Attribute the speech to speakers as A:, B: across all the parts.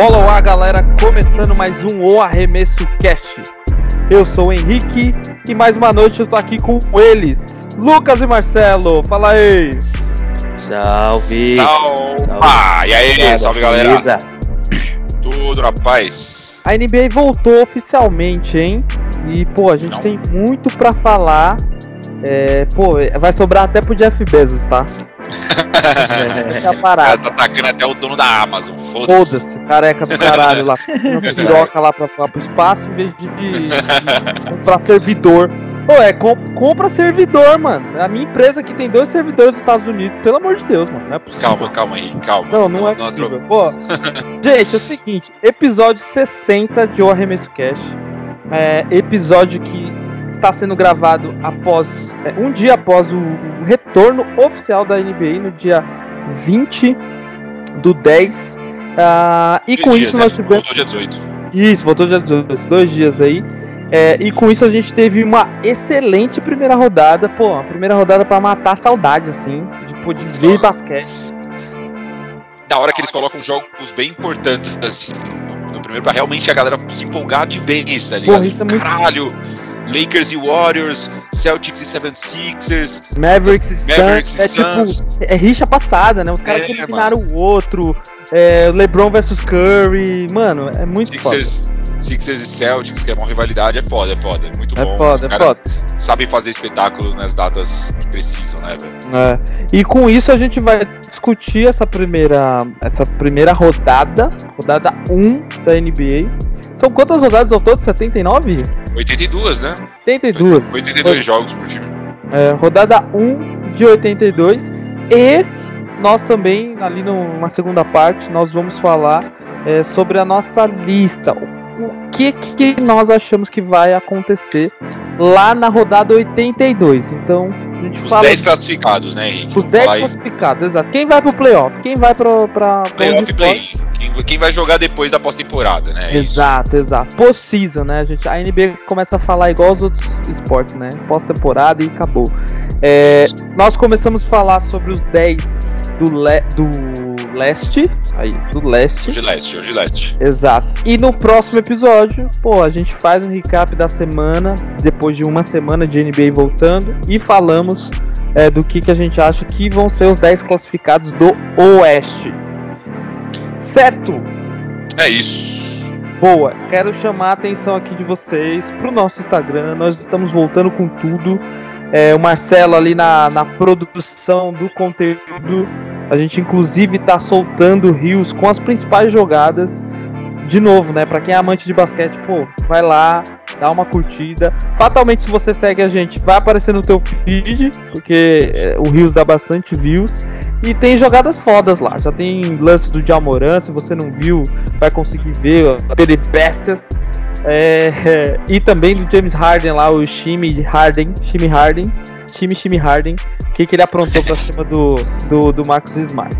A: Bola ar, galera, começando mais um O Arremesso Cast. Eu sou o Henrique e mais uma noite eu tô aqui com eles, Lucas e Marcelo. Fala aí.
B: Salve.
C: Salve. Ah, e aí,
B: Cara,
C: salve galera.
B: beleza?
C: Tudo na paz.
A: A NBA voltou oficialmente, hein? E pô, a gente
C: Não.
A: tem muito pra falar. É, pô, vai sobrar até pro Jeff Bezos, tá? É a
C: O cara tá atacando até o dono da Amazon. Foda-se.
A: Foda-se, careca do caralho lá. Não piroca lá pra, pra, pro espaço em vez de, de comprar servidor. Pô, é, com- compra servidor, mano. A minha empresa aqui tem dois servidores nos Estados Unidos. Pelo amor de Deus, mano. Não é possível.
C: Calma, calma aí, calma.
A: Não, não é
C: atro-
A: possível. Pô, gente, é o seguinte: episódio 60 de O Arremesso Cash. É, episódio que está sendo gravado após. é, um dia após o, o retorno oficial da NBA, no dia 20 do 10. Ah, e
C: Dois
A: com
C: dias,
A: isso
C: né?
A: nós tivemos.
C: Voltou dia 18.
A: Isso, voltou dia 18, dois dias aí. É, e com isso a gente teve uma excelente primeira rodada. Pô, a primeira rodada pra matar a saudade, assim, de, pô, de ver basquete.
C: Da hora que eles colocam jogos bem importantes, assim, no, no primeiro, pra realmente a galera se empolgar de vez, tá ligado?
A: Porra, isso é muito-
C: Caralho, Lakers e Warriors, Celtics e 76ers,
A: Mavericks e
C: Mavericks
A: Suns,
C: e
A: é
C: Suns.
A: tipo, é rixa passada, né? Os caras
C: É,
A: que eliminaram o outro, é, LeBron versus Curry, mano, é muito
C: Sixers, Sixers e Celtics, que é uma rivalidade, é foda, é foda, é muito
A: foda.
C: bom.
A: É foda,
C: Os
A: é foda.
C: sabem fazer espetáculo nas datas que precisam, né, velho?
A: É. E com isso a gente vai discutir essa primeira, essa primeira rodada, rodada 1 da NBA. São quantas rodadas ao todo? 79?
C: 82, né?
A: 82.
C: 82 jogos por time.
A: É, rodada 1 de 82 e nós também ali numa segunda parte nós vamos falar é, sobre a nossa lista o que que nós achamos que vai acontecer lá na rodada 82 então a gente
C: Os
A: fala
C: 10 classificados, né, Henrique?
A: os
C: Vamos
A: 10
C: falar aí.
A: classificados exato quem vai pro playoff quem vai pra, pra
C: Playoff e play. Quem, quem vai jogar depois da pós-temporada, né? É isso.
A: Exato, exato. Post-season, né? A, gente, a NBA começa a falar igual os outros esportes, né? Pós-temporada e acabou. É, nós começamos a falar sobre os 10 do, le, do leste. Aí, do leste.
C: Hoje leste, hoje leste.
A: Exato. E no próximo episódio, pô, a gente faz um recap da semana, depois de uma semana de NBA voltando, e falamos é, do que, que a gente acha que vão ser os 10 classificados do Oeste. Certo?
C: É isso.
A: Boa, quero chamar a atenção aqui de vocês pro nosso Instagram. Nós estamos voltando com tudo. É, o Marcelo ali na, na produção do conteúdo. A gente inclusive tá soltando rios com as principais jogadas. De novo, né? Pra quem é amante de basquete, pô, vai lá, dá uma curtida. Fatalmente, se você segue a gente, vai aparecer no teu feed, porque é, o Rios dá bastante views. E tem jogadas fodas lá. Já tem lance do Jamoran, se você não viu, vai conseguir ver ó, peripécias. É, e também do James Harden lá, o Shimi Harden, Shimi Harden, Shimi Shimi Harden, o que, que ele aprontou pra cima do, do, do Marcos Smart.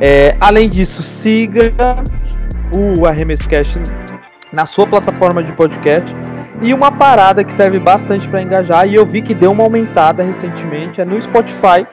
A: É, além disso, siga o Arremesso Cash na sua plataforma de podcast. E uma parada que serve bastante para engajar, e eu vi que deu uma aumentada recentemente, é no Spotify.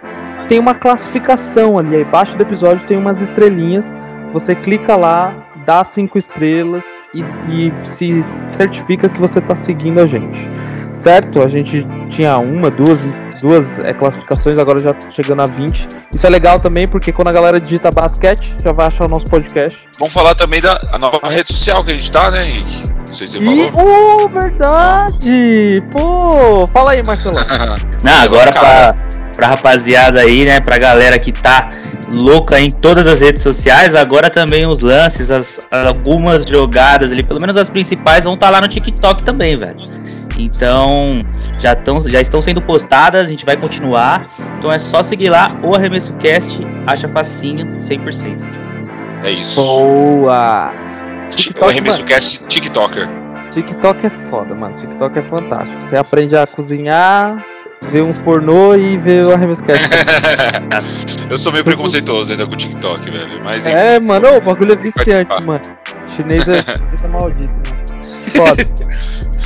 A: Tem uma classificação ali, embaixo do episódio tem umas estrelinhas. Você clica lá, dá cinco estrelas e, e se certifica que você está seguindo a gente. Certo? A gente tinha uma, duas, duas é, classificações, agora já tá chegando a 20. Isso é legal também, porque quando a galera digita basquete, já vai achar o nosso podcast.
C: Vamos falar também da a nova rede social que a gente tá, né, Henrique? Não sei se você
A: E,
C: falou.
A: oh, verdade! Pô, fala aí, Marcelo.
B: Não, agora
C: Cara.
B: pra, pra rapaziada aí, né? Pra galera que tá louca em todas as redes sociais, agora também os lances, as, algumas jogadas ali, pelo menos as principais, vão estar lá no TikTok também, velho. Então, já, tão, já estão sendo postadas, a gente vai continuar. Então é só seguir lá, o Arremesso Cast, acha facinho, 100%.
C: É isso.
A: Boa!
C: Ti- O arremesso cast TikToker.
A: TikTok é foda, mano. TikTok é fantástico. Você aprende a cozinhar, ver uns pornô e ver o arremesso cast.
C: Eu sou meio preconceituoso ainda com o TikTok, velho. Mas enfim,
A: É, mano, o bagulho é viciante,
C: participar.
A: mano. Chinês é, é maldito, mano. Foda.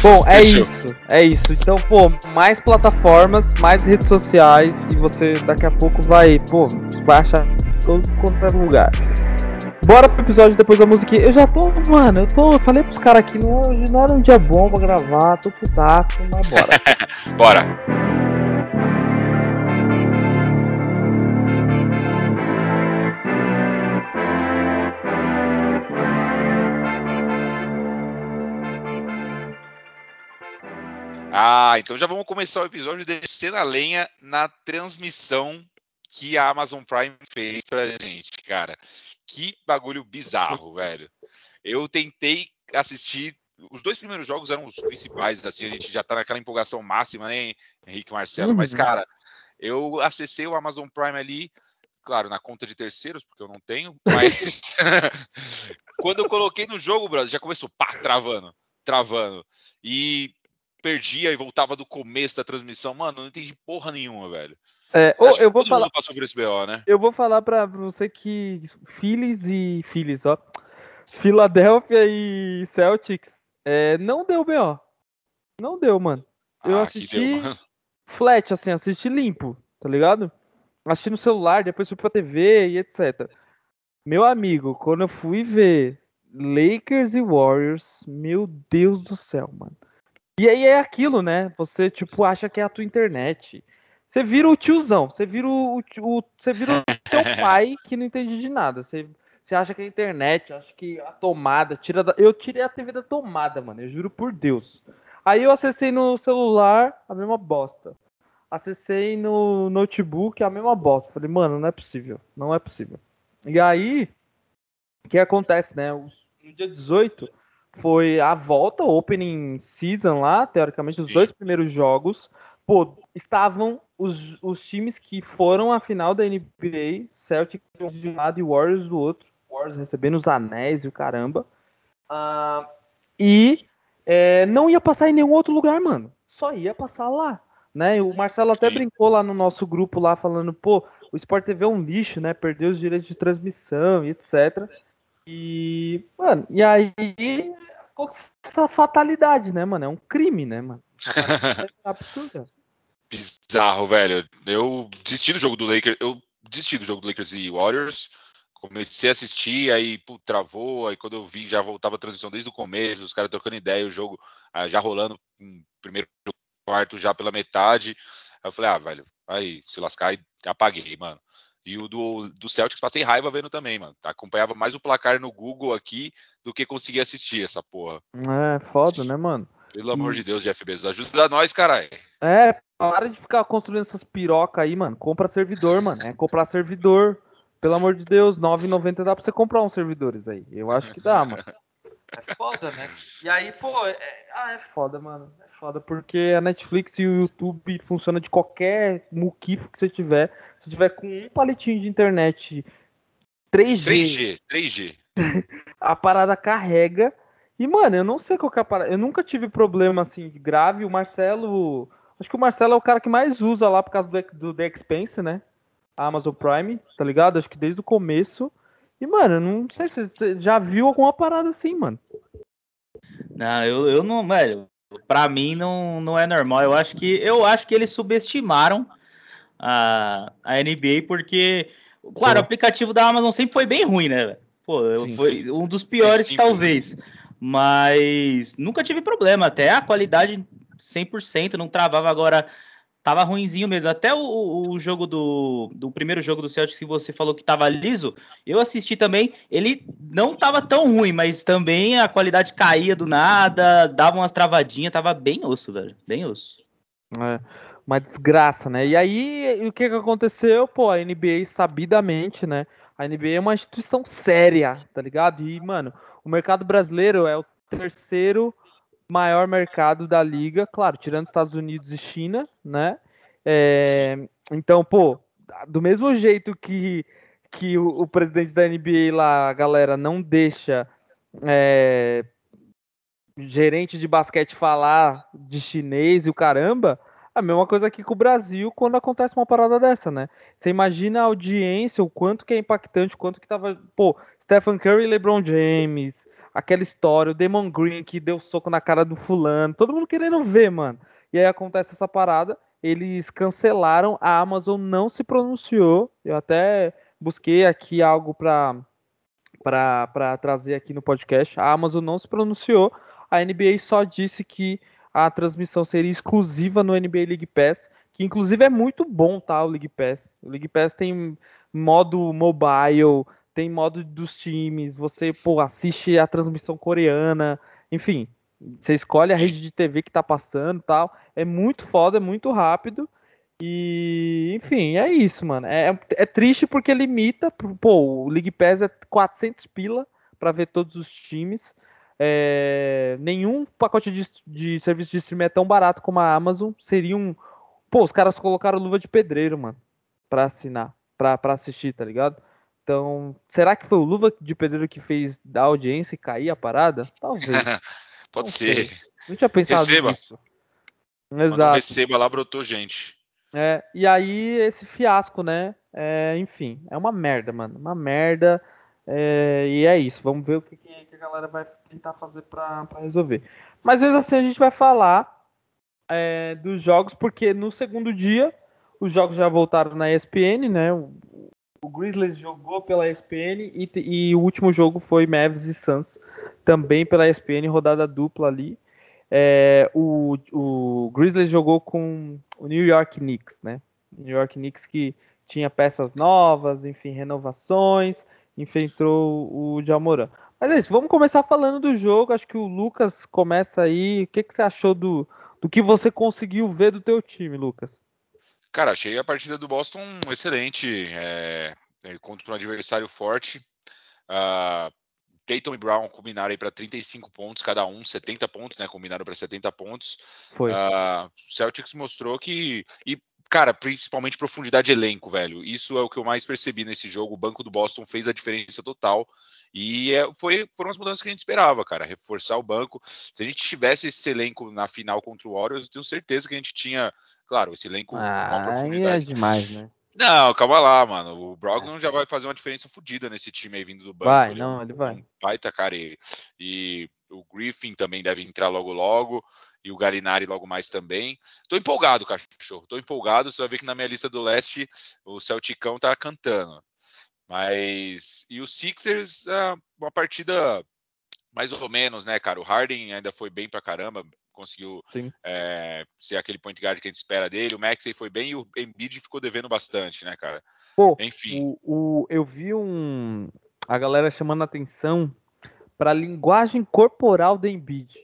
A: Bom, é
C: Fechou.
A: isso. É isso. Então, pô, mais plataformas, mais redes sociais e você daqui a pouco vai, pô, vai achar todo quanto é lugar. Bora pro episódio depois da música. Eu já tô, mano, eu tô. Falei pros caras aqui, não, hoje não era um dia bom pra gravar, tô putaço, mas bora.
C: Bora. Ah, então já vamos começar o episódio descendo a lenha na transmissão que a Amazon Prime fez pra gente, cara. Que bagulho bizarro, velho. Eu tentei assistir. Os dois primeiros jogos eram os principais, assim, a gente já tá naquela empolgação máxima, né, Henrique Marcelo? Uhum. Mas, cara, eu acessei o Amazon Prime ali, claro, na conta de terceiros, porque eu não tenho, mas quando eu coloquei no jogo, brother, já começou, pá, travando, travando. E perdia e voltava do começo da transmissão. Mano, não entendi porra nenhuma, velho.
A: É, ou, eu vou falar.
C: BO, né?
A: Eu vou falar pra você que Phillies e Phillies, ó. Philadelphia e Celtics é, não deu BO. Não deu, mano. Eu ah, assisti deu, mano. flat, assim, assisti limpo, tá ligado? Assisti no celular, depois fui pra TV e etc. Meu amigo, quando eu fui ver Lakers e Warriors, meu Deus do céu, mano. E aí é aquilo, né? Você, tipo, acha que é a tua internet. Você vira o tiozão, você vira o, o você vira o teu pai que não entende de nada. Você, você acha que é a internet, acha que a tomada, tira da, eu tirei a TV da tomada, mano, eu juro por Deus. Aí eu acessei no celular, a mesma bosta. Acessei no notebook, a mesma bosta. Falei, mano, não é possível, não é possível. E aí, o que acontece, né? No dia 18, foi a volta, opening season lá, teoricamente, os Sim. dois primeiros jogos. Pô, estavam os, os times que foram à final da NBA, Celtic de um lado e Warriors do outro. Warriors recebendo os anéis e o caramba. Uh, e é, não ia passar em nenhum outro lugar, mano. Só ia passar lá. Né? O Marcelo até Sim. brincou lá no nosso grupo lá falando, pô, o Sport TV é um lixo, né? Perdeu os direitos de transmissão e etc. E, mano, e aí essa fatalidade, né, mano? É um crime, né, mano? É absurdo.
C: Bizarro, velho. Eu desisti do jogo do Lakers. Eu desisti do jogo do Lakers e Warriors. Comecei a assistir, aí pô, travou. Aí quando eu vi, já voltava a transmissão desde o começo, os caras trocando ideia, o jogo ah, já rolando, primeiro quarto já pela metade. Aí eu falei, ah, velho, aí se lascar e apaguei, mano. E o do, do Celtics passei raiva vendo também, mano. Acompanhava mais o placar no Google aqui do que conseguia assistir essa porra.
A: É, foda, né, mano?
C: Pelo amor de Deus, Jeff Bezos, ajuda nós, caralho.
A: É, para de ficar construindo essas pirocas aí, mano. Compra servidor, mano. É comprar servidor. Pelo amor de Deus, 9,90 dá pra você comprar uns servidores aí. Eu acho que dá, mano. É foda, né? E aí, pô, é... ah, é foda, mano. É foda, porque a Netflix e o YouTube funciona de qualquer muquifo que você tiver. Se tiver com um palitinho de internet 3G.
C: 3G, 3G.
A: a parada carrega. E, mano, eu não sei qual é a parada. Eu nunca tive problema assim grave. O Marcelo. Acho que o Marcelo é o cara que mais usa lá por causa do, do The Expense, né? A Amazon Prime, tá ligado? Acho que desde o começo. E, mano, não sei se você já viu alguma parada assim, mano.
B: Não, eu, eu não, velho. Pra mim não, não é normal. Eu acho que eu acho que eles subestimaram a, a NBA porque, claro, Sim. o aplicativo da Amazon sempre foi bem ruim, né? Pô, Sim. foi um dos piores, é talvez. Mas nunca tive problema. Até a qualidade 100%, não travava. Agora, tava ruinzinho mesmo. Até o, o, jogo do, do primeiro jogo do Celtics que você falou que tava liso, eu assisti também. Ele não tava tão ruim, mas também a qualidade caía do nada, dava umas travadinhas, tava bem osso, velho. Bem osso.
A: É, uma desgraça, né? E aí, o que que aconteceu? Pô, a NBA sabidamente, né? A NBA é uma instituição séria, tá ligado? E, mano, o mercado brasileiro é o terceiro maior mercado da liga, claro, tirando Estados Unidos e China, né? É, então, pô, do mesmo jeito que, que o, o, presidente da NBA lá, a galera, não deixa é, gerente de basquete falar de chinês e o caramba, a mesma coisa aqui com o Brasil quando acontece uma parada dessa, né? Você imagina a audiência, o quanto que é impactante, o quanto que tava. Pô, Stephen Curry e LeBron James, aquela história, o Demon Green que deu soco na cara do fulano, todo mundo querendo ver, mano. E aí acontece essa parada, eles cancelaram, a Amazon não se pronunciou. Eu até busquei aqui algo para para trazer aqui no podcast. A Amazon não se pronunciou, a NBA só disse que a transmissão seria exclusiva no NBA League Pass, que inclusive é muito bom, tá? O League Pass. O League Pass tem modo mobile, tem modo dos times, você pô, assiste a transmissão coreana, enfim, você escolhe a rede de TV que tá passando tal. É muito foda, é muito rápido. E, enfim, é isso, mano. É, é triste porque limita. Pô, o League Pass é 400 pila para ver todos os times. É, nenhum pacote de, de serviço de streaming é tão barato como a Amazon. Seria um. Pô, os caras colocaram luva de pedreiro, mano, pra assinar, pra, pra assistir, tá ligado? Então, será que foi o luva de pedreiro que fez da audiência cair a parada? Talvez.
C: Pode Não ser. Sei.
A: Não tinha pensado
C: receba.
A: nisso. Exato.
C: receba lá, brotou gente.
A: É, e aí, esse fiasco, né? É, enfim, é uma merda, mano. Uma merda. É, e é isso. Vamos ver o que, que a galera vai tentar fazer para resolver. Mas mesmo assim, a gente vai falar é, dos jogos, porque no segundo dia os jogos já voltaram na ESPN, né? O, Grizzlies jogou pela ESPN e, e, o último jogo foi Mavs e Suns, também pela ESPN, rodada dupla ali. É, o, o Grizzlies jogou com o New York Knicks, né? New York Knicks que tinha peças novas, enfim, renovações, enfrentou o Jamoran. Mas é isso, vamos começar falando do jogo. Acho que o Lucas começa aí. O que, que você achou do, do que você conseguiu ver do teu time, Lucas?
C: Cara, achei a partida do Boston excelente. É, é contra um adversário forte. Uh, Tatum e Brown combinaram aí para 35 pontos cada um, 70 pontos, né? Combinaram para 70 pontos.
A: Foi.
C: Uh, Celtics mostrou que e cara, principalmente profundidade de elenco, velho. Isso é o que eu mais percebi nesse jogo. O banco do Boston fez a diferença total. E é, foi foram as mudanças que a gente esperava, cara. Reforçar o banco. Se a gente tivesse esse elenco na final contra o Warriors, eu tenho certeza que a gente tinha, claro, esse elenco
A: ah, com uma profundidade. É demais, né?
C: Não, calma lá, mano. O Brogdon já vai fazer uma diferença fodida nesse time aí vindo do banco.
A: Vai, ele, não, ele vai. Um
C: baita, cara. E, e, o Griffin também deve entrar logo logo. E o Galinari logo mais também. Tô empolgado, cachorro. Tô empolgado. Você vai ver que na minha lista do leste o Celticão tá cantando. Mas. E o Sixers, é uma partida mais ou menos, né, cara? O Harden ainda foi bem pra caramba conseguiu é, ser aquele point guard que a gente espera dele. O Maxey foi bem e o Embiid ficou devendo bastante, né, cara?
A: Pô, Enfim. O, o, eu vi um a galera chamando atenção para a linguagem corporal do Embiid.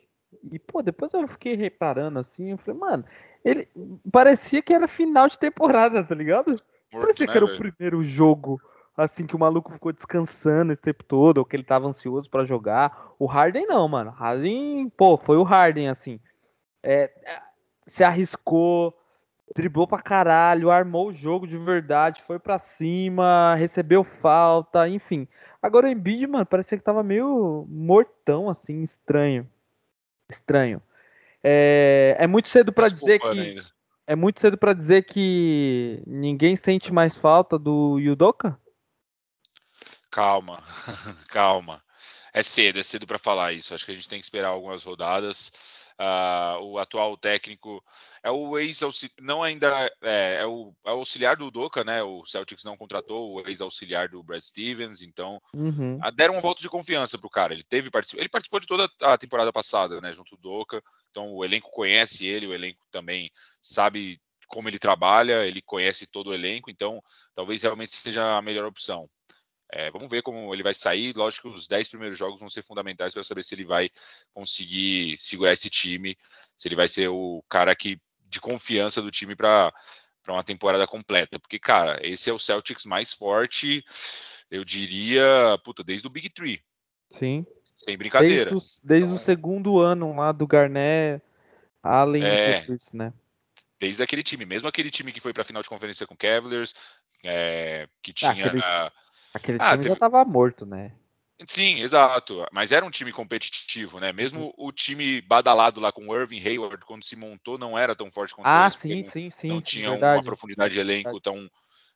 A: E, pô, depois eu fiquei reparando assim, eu falei, mano, ele parecia que era final de temporada, tá ligado? Morto, parecia né, que era véio? o primeiro jogo assim que o maluco ficou descansando esse tempo todo, ou que ele tava ansioso para jogar. O Harden não, mano. Harden, pô, foi o Harden assim. É, se arriscou, driblou pra caralho, armou o jogo de verdade, foi para cima, recebeu falta, enfim. Agora o Embiid, mano, parecia que tava meio mortão assim, estranho. Estranho. É, é muito cedo para dizer que ainda. é muito cedo para dizer que ninguém sente mais falta do Yudoka?
C: Calma, calma. É cedo, é cedo para falar isso. Acho que a gente tem que esperar algumas rodadas. Uh, o atual técnico é o ex não ainda é, é, o, é, o, auxiliar do Doca, né? O Celtics não contratou o ex-auxiliar do Brad Stevens, então
A: uhum.
C: uh, deram um voto de confiança pro cara. Ele teve ele participou de toda a temporada passada, né? Junto do Doca, então o elenco conhece ele, o elenco também sabe como ele trabalha, ele conhece todo o elenco, então talvez realmente seja a melhor opção. É, vamos ver como ele vai sair. Lógico que os 10 primeiros jogos vão ser fundamentais para saber se ele vai conseguir segurar esse time, se ele vai ser o cara que de confiança do time para uma temporada completa. Porque, cara, esse é o Celtics mais forte, eu diria, puta, desde o Big Three.
A: Sim.
C: Sem brincadeira.
A: Desde, o, desde então, o segundo ano lá do Garnett, além
C: é,
A: disso, né?
C: Desde aquele time, mesmo aquele time que foi para a final de conferência com Cavaliers, é, que ah, tinha. Ah, aquele
A: Aquele ah, time teve... já estava morto, né?
C: Sim, exato. Mas era um time competitivo, né? Mesmo uhum. o time badalado lá com o Irving Hayward, quando se montou, não era tão forte quanto
A: ah, esse. sim, sim, sim.
C: Não
A: sim,
C: tinha verdade. uma profundidade de elenco tão.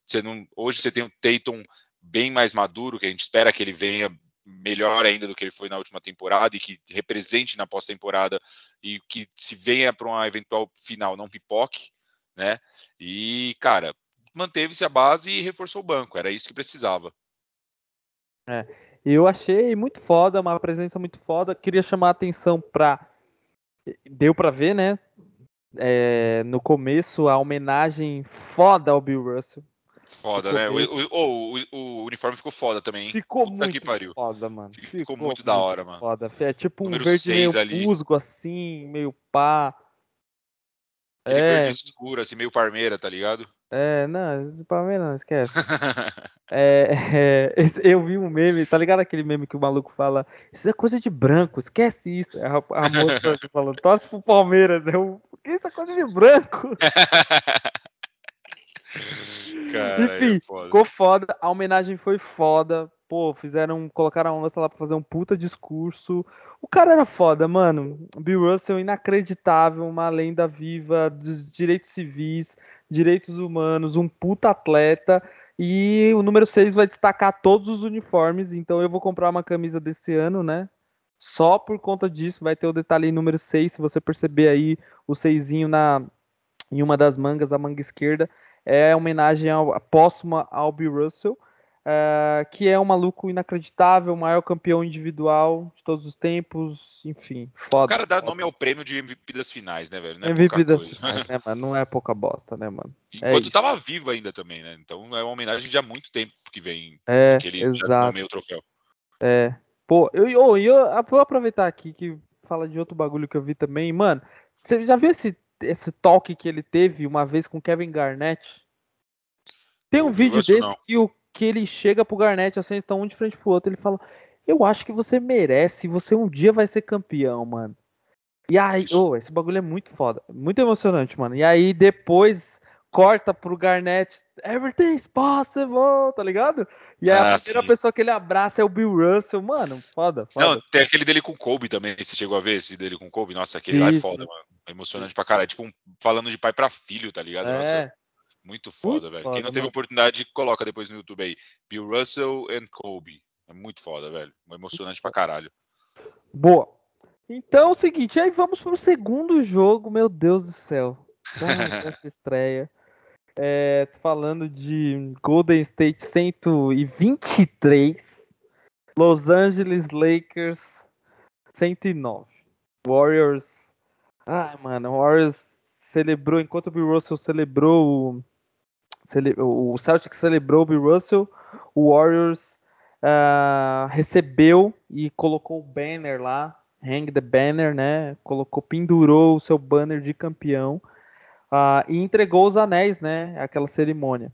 C: Você não... Hoje você tem o Tatum bem mais maduro, que a gente espera que ele venha melhor ainda do que ele foi na última temporada e que represente na pós-temporada e que se venha para uma eventual final não pipoque, né? E, cara, manteve-se a base e reforçou o banco, era isso que precisava.
A: É. Eu achei muito foda, uma presença muito foda. Queria chamar a atenção pra. Deu pra ver, né? É, no começo, a homenagem foda ao Bill Russell.
C: Foda, né? O, o, o, o, uniforme ficou foda também, hein?
A: Ficou Puta muito foda, mano.
C: Ficou, ficou muito, muito, da hora, mano.
A: Foda. É tipo um Número verde meio ali. musgo, assim, meio pá.
C: Aquele é... verde escuro, assim, meio parmeira, tá ligado?
A: É, não, Palmeiras não, esquece. é, é, eu vi um meme, tá ligado aquele meme que o maluco fala, isso é coisa de branco, esquece isso. A, a moça falando, torce pro Palmeiras. Eu, que isso é coisa de branco?
C: Cara,
A: Enfim, é foda. ficou foda, a homenagem foi foda. Pô, fizeram, colocaram a moça lá pra fazer um puta discurso. O cara era foda, mano. Bill Russell, inacreditável, uma lenda viva dos direitos civis, direitos humanos, um puta atleta. E o número 6 vai destacar todos os uniformes, então eu vou comprar uma camisa desse ano, né? Só por conta disso, vai ter o detalhe número 6, se você perceber aí o 6 na em uma das mangas, a manga esquerda, é homenagem ao, póstuma ao Bill Russell. Uh, que é um maluco inacreditável, o maior campeão individual de todos os tempos, enfim, foda. O
C: cara dá nome ao prêmio de MVP das finais, né, velho?
A: Não é MVP das coisa. finais, né, mano? Não é pouca bosta, né, mano?
C: É Enquanto é tava vivo ainda também, né? Então é uma homenagem de há muito tempo que vem
A: é, que ele exato. já
C: nomeia o troféu.
A: É. Pô, eu, eu, eu vou aproveitar aqui que fala de outro bagulho que eu vi também. Mano, você já viu esse, esse talk que ele teve uma vez com Kevin Garnett? Tem um vídeo desse não. que o que ele chega pro Garnett, assim, estão um de frente pro outro, ele fala: Eu acho que você merece, você um dia vai ser campeão, mano. E aí, oh, esse bagulho é muito foda, muito emocionante, mano. E aí depois corta pro Garnett, everything's possible, tá ligado? E aí ah, a primeira sim. pessoa que ele abraça é o Bill Russell, mano, foda, foda.
C: Não, tem aquele dele com o Kobe também, você chegou a ver esse dele com o Kobe? Nossa, aquele Isso. lá é foda, mano. É emocionante pra caralho, tipo um, falando de pai pra filho, tá ligado?
A: É.
C: Nossa, muito foda, muito velho. Foda, Quem não teve mano. oportunidade, coloca depois no YouTube aí. Bill Russell and Kobe. É muito foda, velho. Emocionante pra caralho.
A: Boa. Então é o seguinte, aí vamos pro segundo jogo, meu Deus do céu. Essa estreia. É, falando de Golden State 123, Los Angeles Lakers 109. Warriors. Ai, mano, Warriors celebrou, enquanto o Bill Russell celebrou o Celtics celebrou o Bill Russell, o Warriors uh, recebeu e colocou o banner lá, hang the banner, né? Colocou, pendurou o seu banner de campeão uh, e entregou os anéis, né? Aquela cerimônia.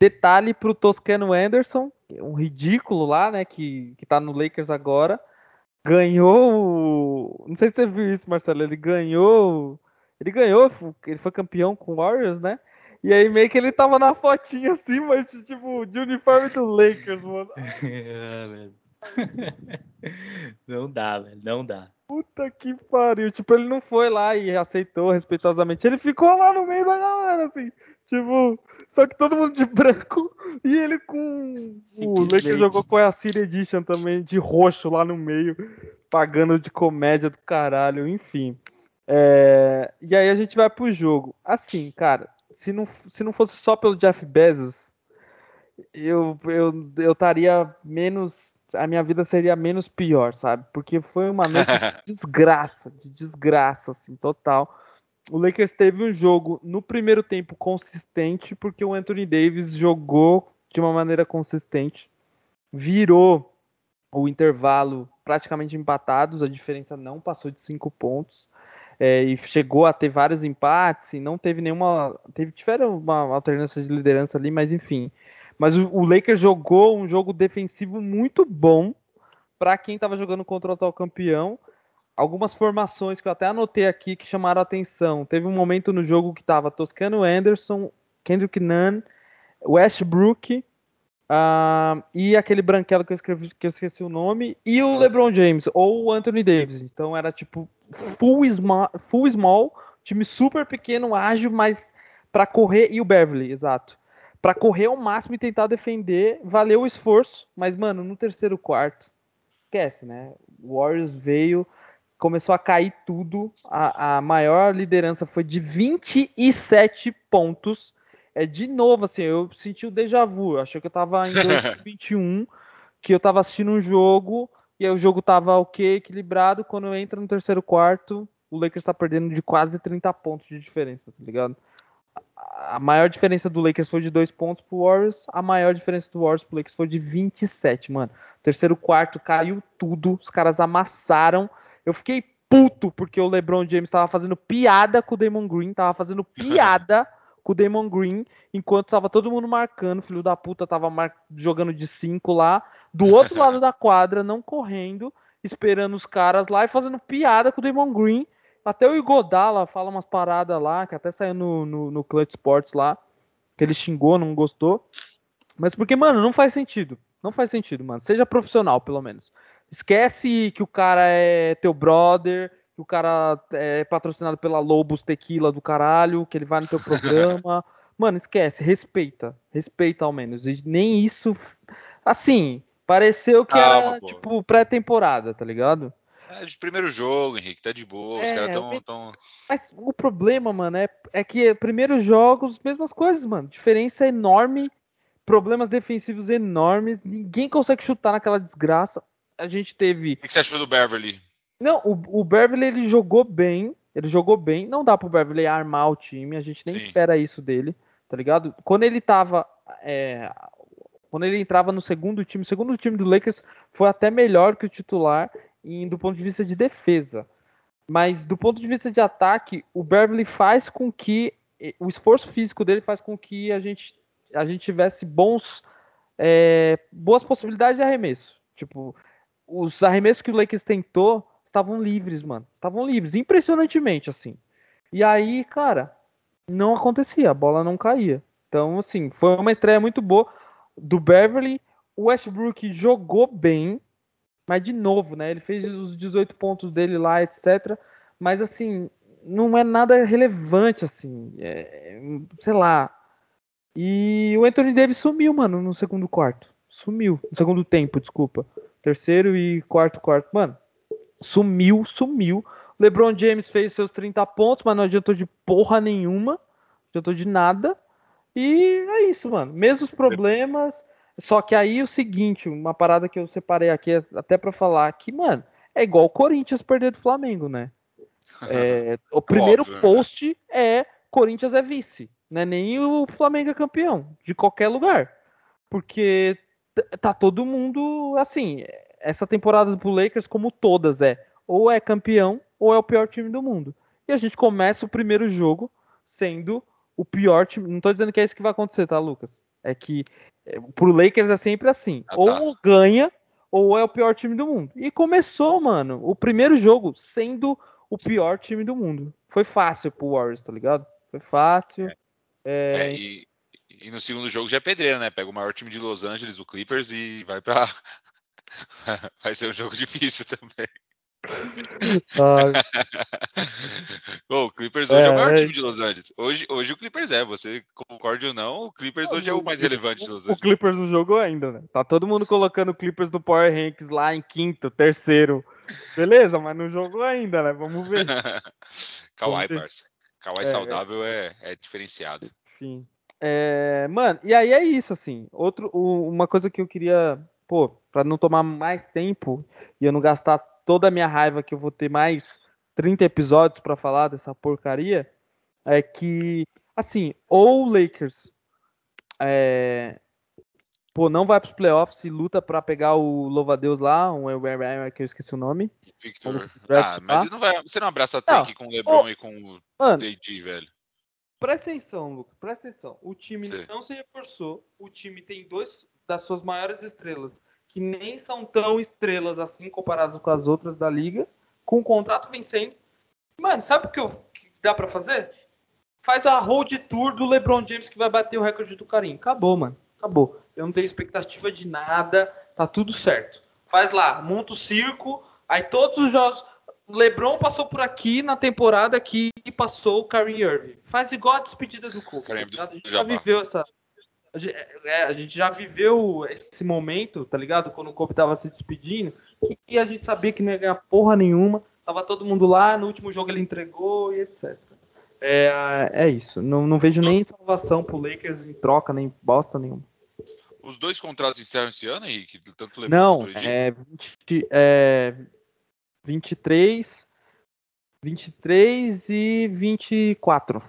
A: Detalhe para o Toscano Anderson, um ridículo lá, né? Que, que tá no Lakers agora. Ganhou. Não sei se você viu isso, Marcelo. Ele ganhou. Ele ganhou, ele foi campeão com o Warriors, né? E aí meio que ele tava na fotinha assim, mas tipo, de uniforme do Lakers, mano.
B: não dá, velho, não dá.
A: Puta que pariu. Tipo, ele não foi lá e aceitou respeitosamente. Ele ficou lá no meio da galera, assim. Tipo, só que todo mundo de branco e ele com. O Lakers jogou com a City Edition também, de roxo lá no meio, pagando de comédia do caralho, enfim. É... E aí a gente vai pro jogo. Assim, cara, se não, se não fosse só pelo Jeff Bezos, eu eu eu estaria menos a minha vida seria menos pior, sabe? Porque foi uma noite de desgraça, de desgraça assim, total. O Lakers teve um jogo no primeiro tempo consistente porque o Anthony Davis jogou de uma maneira consistente, virou o intervalo praticamente empatados, a diferença não passou de cinco pontos é, e chegou a ter vários empates e não teve nenhuma. Teve, tiveram uma alternância de liderança ali, mas enfim. Mas o, o Lakers jogou um jogo defensivo muito bom para quem estava jogando contra o atual campeão. Algumas formações que eu até anotei aqui que chamaram atenção. Teve um momento no jogo que estava Toscano Anderson, Kendrick Nunn, Westbrook uh, e aquele branquelo que eu, escrevi, que eu esqueci o nome, e o LeBron James, ou o Anthony Davis. Então era tipo full small, full small time super pequeno, ágil, mas para correr e o Beverly, exato. Para correr ao máximo e tentar defender, valeu o esforço, mas mano, no terceiro quarto, esquece, né? O Warriors veio, começou a cair tudo. A, a maior liderança foi de 27 pontos. É de novo assim, eu senti o déjà vu, achei que eu tava em 2021 que eu tava assistindo um jogo e aí o jogo tava ok, equilibrado. Quando entra no terceiro quarto, o Lakers tá perdendo de quase 30 pontos de diferença, tá ligado? A maior diferença do Lakers foi de 2 pontos pro Warriors, a maior diferença do Warriors pro Lakers foi de 27, mano. Terceiro quarto caiu tudo, os caras amassaram. Eu fiquei puto porque o LeBron James tava fazendo piada com o Damon Green, tava fazendo piada com o Damon Green, enquanto tava todo mundo marcando, filho da puta tava jogando de 5 lá, do outro lado da quadra, não correndo, esperando os caras lá e fazendo piada com o Damon Green. Até o Igodala fala umas paradas lá, que até saiu no, no, no Clutch Sports lá, que ele xingou, não gostou. Mas porque, mano, não faz sentido. Não faz sentido, mano. Seja profissional, pelo menos. Esquece que o cara é teu brother, que o cara é patrocinado pela Lobos Tequila do caralho, que ele vai no teu programa. mano, esquece, respeita. Respeita ao menos. E nem isso. Assim, pareceu que Calma, era, pô. tipo, pré-temporada, tá ligado?
C: É de primeiro jogo, Henrique, tá de boa, é, os caras tão, tão.
A: Mas o problema, mano, é, é que primeiros jogos, mesmas coisas, mano. Diferença enorme, problemas defensivos enormes, ninguém consegue chutar naquela desgraça. A gente teve.
C: O que você achou do Beverly?
A: Não, o, o Beverly ele jogou bem, ele jogou bem. Não dá pro Beverly armar o time, a gente nem Sim. espera isso dele, tá ligado? Quando ele tava. É, quando ele entrava no segundo time, o segundo time do Lakers foi até melhor que o titular em, do ponto de vista de defesa. Mas do ponto de vista de ataque, o Beverly faz com que o esforço físico dele faz com que a gente, a gente tivesse bons é, boas possibilidades de arremesso. Tipo, os arremessos que o Lakers tentou estavam livres, mano. Estavam livres, impressionantemente, assim. E aí, cara, não acontecia, a bola não caía. Então, assim, foi uma estreia muito boa do Beverly. O Westbrook jogou bem, mas de novo, né? Ele fez os 18 pontos dele lá, etc. Mas assim, não é nada relevante, assim. É, sei lá. E o Anthony Davis sumiu, mano, no segundo quarto. Sumiu. No segundo tempo, desculpa. Terceiro e quarto quarto. Mano, sumiu, sumiu. LeBron James fez seus 30 pontos, mas não adiantou de porra nenhuma. Adiantou de nada. E é isso, mano. Mesmos problemas. Só que aí o seguinte, uma parada que eu separei aqui até para falar que, mano, é igual o Corinthians perder do Flamengo, né? É, o primeiro Óbvio, né? post né? é Corinthians é vice, né? Nem o Flamengo é campeão de qualquer lugar, porque tá todo mundo assim. Essa temporada do Lakers, como todas, é ou é campeão ou é o pior time do mundo. E a gente começa o primeiro jogo sendo o pior time. Não tô dizendo que é isso que vai acontecer, tá, Lucas? É que Pro Lakers é sempre assim. Ah, tá. Ou ganha, ou é o pior time do mundo. E começou, mano, o primeiro jogo sendo o pior time do mundo. Foi fácil pro Warriors, tá ligado? Foi fácil.
C: É. É... É, e, e, no segundo jogo já é pedreira, né? Pega o maior time de Los Angeles, o Clippers, e vai pra. vai ser um jogo difícil também. O Clippers hoje é, é o maior é... time de Los Angeles. Hoje, hoje o Clippers é, você concorde ou não, o Clippers hoje é o mais relevante de Los Angeles.
A: O Clippers não jogou ainda, né? Tá todo mundo colocando o Clippers do Power Rankings lá em quinto, terceiro. Beleza, mas não jogou ainda, né? Vamos ver.
C: Kawhi, parça. Kawhi é, saudável é, é diferenciado.
A: Enfim. É, mano, e aí é isso, assim. Outro, uma coisa que eu queria, pô, pra não tomar mais tempo e eu não gastar toda a minha raiva que eu vou ter mais 30 episódios para falar dessa porcaria é que, assim, ou o Lakers é, pô, não vai para os playoffs e luta para pegar o louva-a-Deus lá, um que eu esqueci o nome.
C: Victor. Ah, mas não vai, você não abraça tanque com o LeBron oh, e com o mano, AD, velho.
A: Presta atenção, Lucas, presta atenção. O time Sim. não se reforçou, o time tem dois das suas maiores estrelas que nem são tão estrelas assim comparados com as outras da liga, com o contrato vencendo. Mano, sabe o que, eu, que dá para fazer? Faz a road tour do LeBron James que vai bater o recorde do Karim. Acabou, mano. Acabou. Eu não tenho expectativa de nada, tá tudo certo. Faz lá, monta o circo, aí todos os jogos. LeBron passou por aqui na temporada que passou o Karim Irving. Faz igual a despedida do Kobe. Tá a gente já viveu essa, a gente já viveu esse momento, tá ligado? Quando o Kobe tava se despedindo, e a gente sabia que não ia ganhar porra nenhuma. Tava todo mundo lá, no último jogo ele entregou e etc. É, é isso. Não, não vejo nem salvação pro Lakers em troca, nem bosta nenhuma.
C: Os dois contratos encerram esse ano, Henrique? Tanto
A: Não, é, 20, é 23, 23 e 24.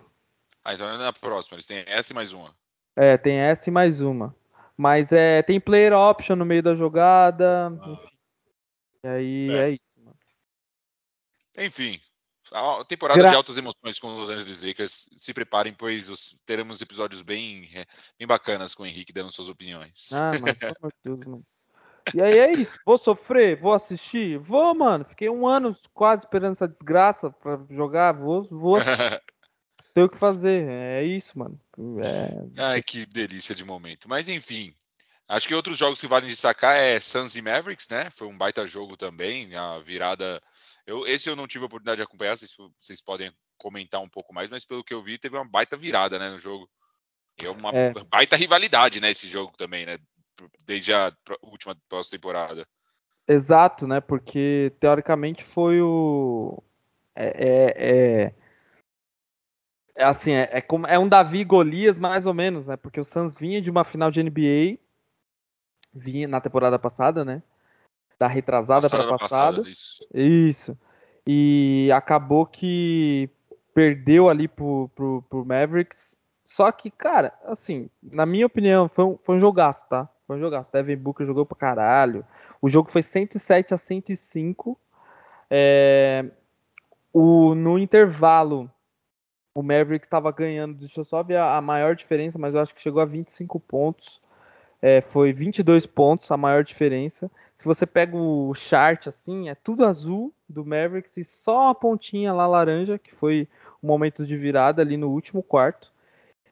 C: Ah, então é na próxima. Eles têm essa e mais uma.
A: É, tem essa e mais uma. Mas é, tem player option no meio da jogada. Ah. Enfim. E aí é, é isso, mano.
C: Enfim, a temporada Gra de altas emoções com os Angeles Lakers. Se preparem, pois os, teremos episódios bem, é, bem bacanas com o Henrique dando suas opiniões.
A: Ah, mas pelo amor de Deus, mano. E aí é isso. Vou sofrer? Vou assistir? Vou, mano. Fiquei um ano quase esperando essa desgraça pra jogar. Vou, vou Tem o que fazer. É isso, mano. É...
C: Ai, que delícia de momento. Mas enfim. Acho que outros jogos que valem destacar é Suns e Mavericks, né? Foi um baita jogo também. A virada eu, esse eu não tive a oportunidade de acompanhar, vocês, vocês podem comentar um pouco mais, mas pelo que eu vi, teve uma baita virada né, no jogo. E é uma é. baita rivalidade, né, esse jogo também, né? Desde a última pós-temporada.
A: Exato, né? Porque teoricamente foi o. É, é, é, é assim, é, é, como, é um Davi Golias mais ou menos, né? Porque o Suns vinha de uma final de NBA, vinha na temporada passada, né? da retrasada para passada. Isso. isso. E acabou que perdeu ali pro, pro, pro, Mavericks. Só que, cara, assim, na minha opinião, foi um, foi um jogaço, tá? Foi um jogaço. Devin Booker jogou pra caralho. O jogo foi 107 a 105. É, o, no intervalo, o Mavericks estava ganhando. Deixa eu só ver a, a, maior diferença, mas eu acho que chegou a 25 pontos. É, foi 22 pontos a maior diferença. Se você pega o chart assim, é tudo azul do Mavericks e só a pontinha lá laranja, que foi o momento de virada ali no último quarto.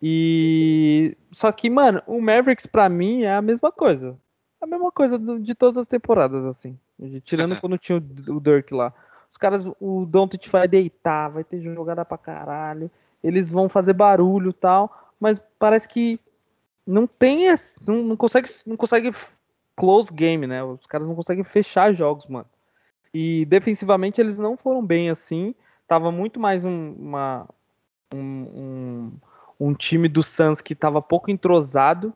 A: E só que, mano, o Mavericks para mim é a mesma coisa. A mesma coisa de todas as temporadas assim. Tirando quando tinha o Dirk lá. Os caras, o Doncic vai deitar, vai ter jogada pra caralho. Eles vão fazer barulho, tal, mas parece que não tem, não, não consegue, não consegue close game, né? Os caras não conseguem fechar jogos, mano. E defensivamente eles não foram bem assim. Tava muito mais um, uma, um, um, um time do Suns que tava pouco entrosado.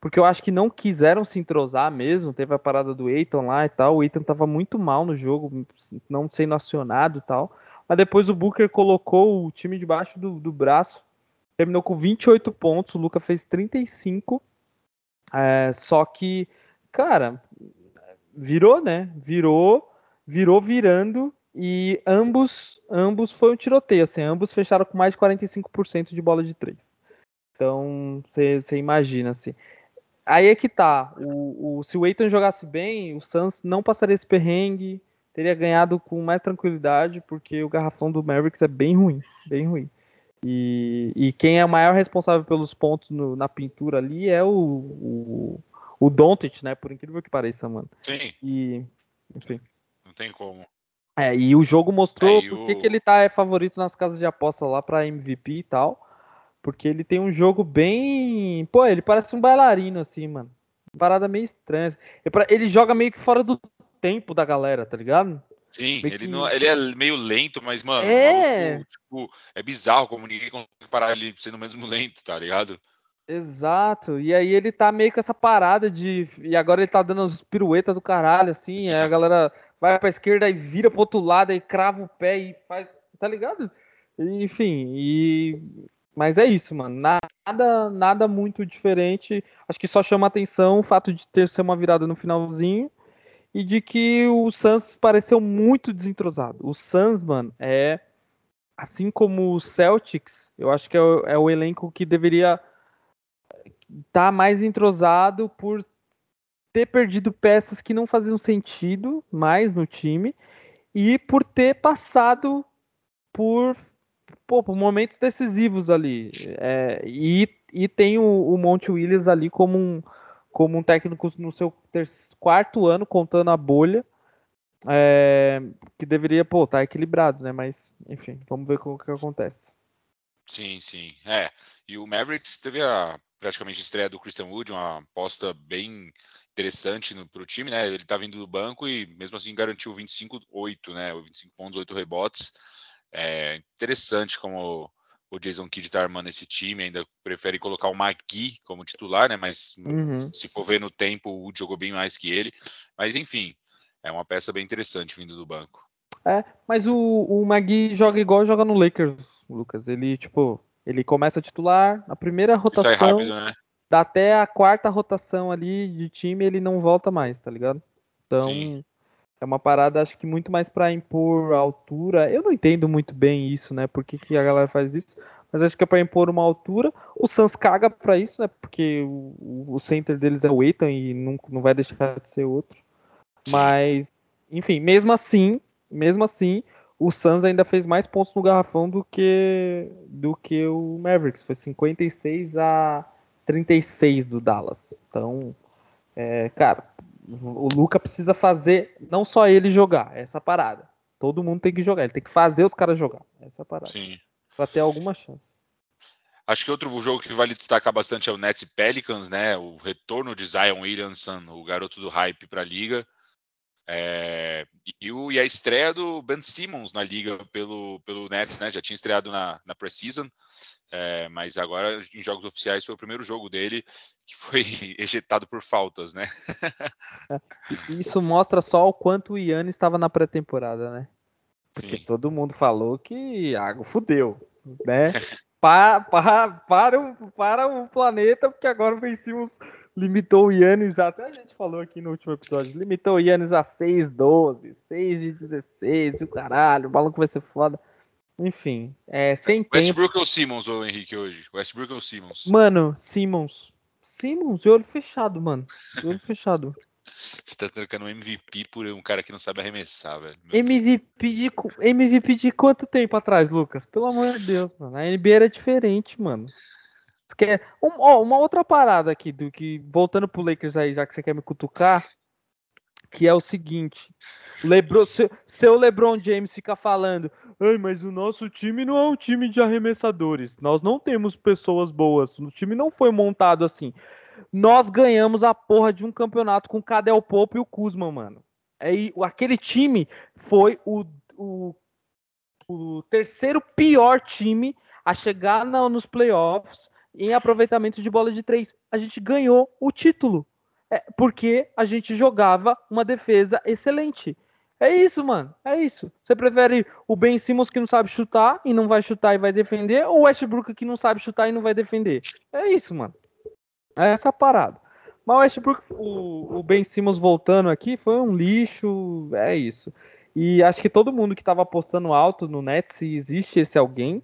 A: Porque eu acho que não quiseram se entrosar mesmo. Teve a parada do Eiton lá e tal. O Eiton tava muito mal no jogo, não sendo acionado e tal. Mas depois o Booker colocou o time debaixo do, do braço. Terminou com 28 pontos. O Luca fez 35. É, só que cara, virou, né? Virou, virou virando e ambos, ambos foi um tiroteio, assim, ambos fecharam com mais de 45% de bola de três. Então, você imagina, assim. Aí é que tá. O, o, se o Eiton jogasse bem, o Suns não passaria esse perrengue, teria ganhado com mais tranquilidade, porque o garrafão do Mavericks é bem ruim, bem ruim. E, e quem é o maior responsável pelos pontos no, na pintura ali é o, o, o Doncic, né? Por incrível que pareça, mano.
C: Sim.
A: E, enfim.
C: Não tem como.
A: É, e o jogo mostrou é, porque o... que ele tá é favorito nas casas de aposta lá para MVP e tal. Porque ele tem um jogo bem. Pô, ele parece um bailarino, assim, mano. Parada meio estranha. Ele joga meio que fora do tempo da galera, tá ligado?
C: Sim, ele, que... não, ele é meio lento, mas, mano, é... Maluco, tipo, é bizarro como ninguém consegue parar ele sendo mesmo lento, tá ligado?
A: Exato. E aí ele tá meio com essa parada de. E agora ele tá dando as piruetas do caralho, assim. Aí a galera vai pra esquerda e vira pro outro lado e crava o pé e faz. Tá ligado? Enfim, e. Mas é isso, mano. Nada, nada muito diferente. Acho que só chama atenção o fato de ter ser uma virada no finalzinho e de que o Suns pareceu muito desentrosado. O Suns, mano, é assim como o Celtics, eu acho que é o, é o elenco que deveria tá mais entrosado por ter perdido peças que não faziam sentido mais no time e por ter passado por, pô, por momentos decisivos ali. É, e, e tem o, o Monte Williams ali como um, como um técnico no seu terceiro, quarto ano, contando a bolha. É, que deveria, pô, tá equilibrado, né? Mas, enfim, vamos ver o que acontece.
C: Sim, sim. É. E o Mavericks teve a praticamente estreia do Christian Wood, uma aposta bem interessante para o time, né? Ele está vindo do banco e mesmo assim garantiu 25-8, né? 25 pontos, 8 rebotes. É interessante como, o Jason Kidd tá armando esse time, ainda prefere colocar o Magui como titular, né? Mas
A: Uhum.
C: se for ver no tempo, o Wood jogou bem mais que ele. Mas enfim, é uma peça bem interessante vindo do banco.
A: É, mas o, o Magui joga igual joga no Lakers, Lucas. Ele, tipo, ele começa a titular, a primeira
C: sai
A: rotação,
C: rápido, né?
A: dá até a quarta rotação ali de time, ele não volta mais, tá ligado? Então,
C: Sim.
A: É uma parada, acho que muito mais pra impor altura. Eu não entendo muito bem isso, né? Por que, que a galera faz isso? Mas acho que é pra impor uma altura. O Suns caga pra isso, né? Porque o, o center deles é o Eitan e não, não vai deixar de ser outro. Mas, enfim, mesmo assim, mesmo assim, o Suns ainda fez mais pontos no garrafão do que do que o Mavericks. Foi 56 a 36 do Dallas. Então, é, cara, o Luca precisa fazer não só ele jogar, essa parada. Todo mundo tem que jogar, ele tem que fazer os caras jogar. Essa parada.
C: Sim.
A: Pra ter alguma chance.
C: Acho que outro jogo que vale destacar bastante é o Nets e Pelicans, né? O retorno de Zion Williamson, o garoto do hype para a liga. É, e, o, e, a estreia do Ben Simmons na liga pelo, pelo Nets, né? Já tinha estreado na, na Preseason, é, mas agora em jogos oficiais foi o primeiro jogo dele que foi ejetado por faltas, né?
A: Isso mostra só o quanto o Yannis estava na pré-temporada, né? Porque
C: Sim.
A: todo mundo falou que água fudeu, né? para, para, para, o, para o planeta, porque agora o Ben Simmons limitou o Yannis, até a gente falou aqui no último episódio, limitou o Yannis a 6-12, 6 de 16, o caralho, o maluco vai ser foda. Enfim, é, sem tempo.
C: Westbrook ou Simmons, ou Henrique, hoje? Westbrook ou Simmons?
A: Mano, Simmons. Simmons, de olho fechado, mano. De olho fechado.
C: Você tá trocando um MVP por um cara que não sabe arremessar, velho.
A: MVP de, MVP de quanto tempo atrás, Lucas? Pelo amor de Deus, mano. A NBA era diferente, mano. Quer- um- ó, uma outra parada aqui, do que voltando pro Lakers aí, já que você quer me cutucar, que é o seguinte: Lebron, seu, LeBron James fica falando, Ai, mas o nosso time não é um time de arremessadores. Nós não temos pessoas boas. O time não foi montado assim. Nós ganhamos a porra de um campeonato com o Cadel Pope e o Kuzma, mano. Aí, o- aquele time foi o, o, o terceiro pior time a chegar na- nos playoffs em aproveitamento de bola de três. A gente ganhou o título. É, porque a gente jogava uma defesa excelente. É isso, mano. É isso. Você prefere o Ben Simmons que não sabe chutar e não vai chutar e vai defender, ou o Westbrook que não sabe chutar e não vai defender? É isso, mano. É essa parada. Mas o Westbrook, o, o Ben Simmons voltando aqui foi um lixo. É isso. E acho que todo mundo que tava apostando alto no Nets, se existe esse alguém,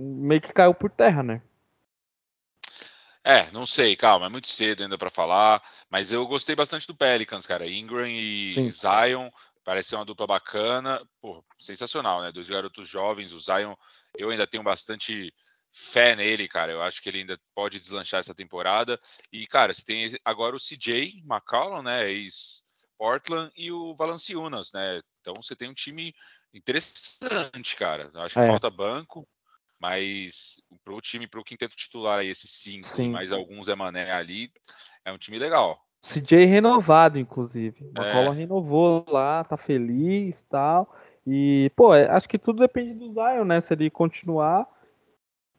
A: meio que caiu por terra, né?
C: É, não sei, calma, é muito cedo ainda pra falar, mas eu gostei bastante do Pelicans, cara. Ingram e
A: Sim.
C: Zion, parece ser uma dupla bacana, pô, sensacional, né? Dois garotos jovens, o Zion, eu ainda tenho bastante fé nele, cara. Eu acho que ele ainda pode deslanchar essa temporada. E, cara, você tem agora o CJ McCollum, né? Ex-Portland, e o Valanciunas, né? Então você tem um time interessante, cara. Acho que
A: É.
C: falta banco, mas pro time, pro quinteto titular aí, esses cinco,
A: Sim.
C: mais alguns é Mané ali, é um time legal.
A: CJ renovado, inclusive. O
C: É.
A: McCollum renovou lá, tá feliz e tal. E, pô, é- acho que tudo depende do Zion, né? Se ele continuar.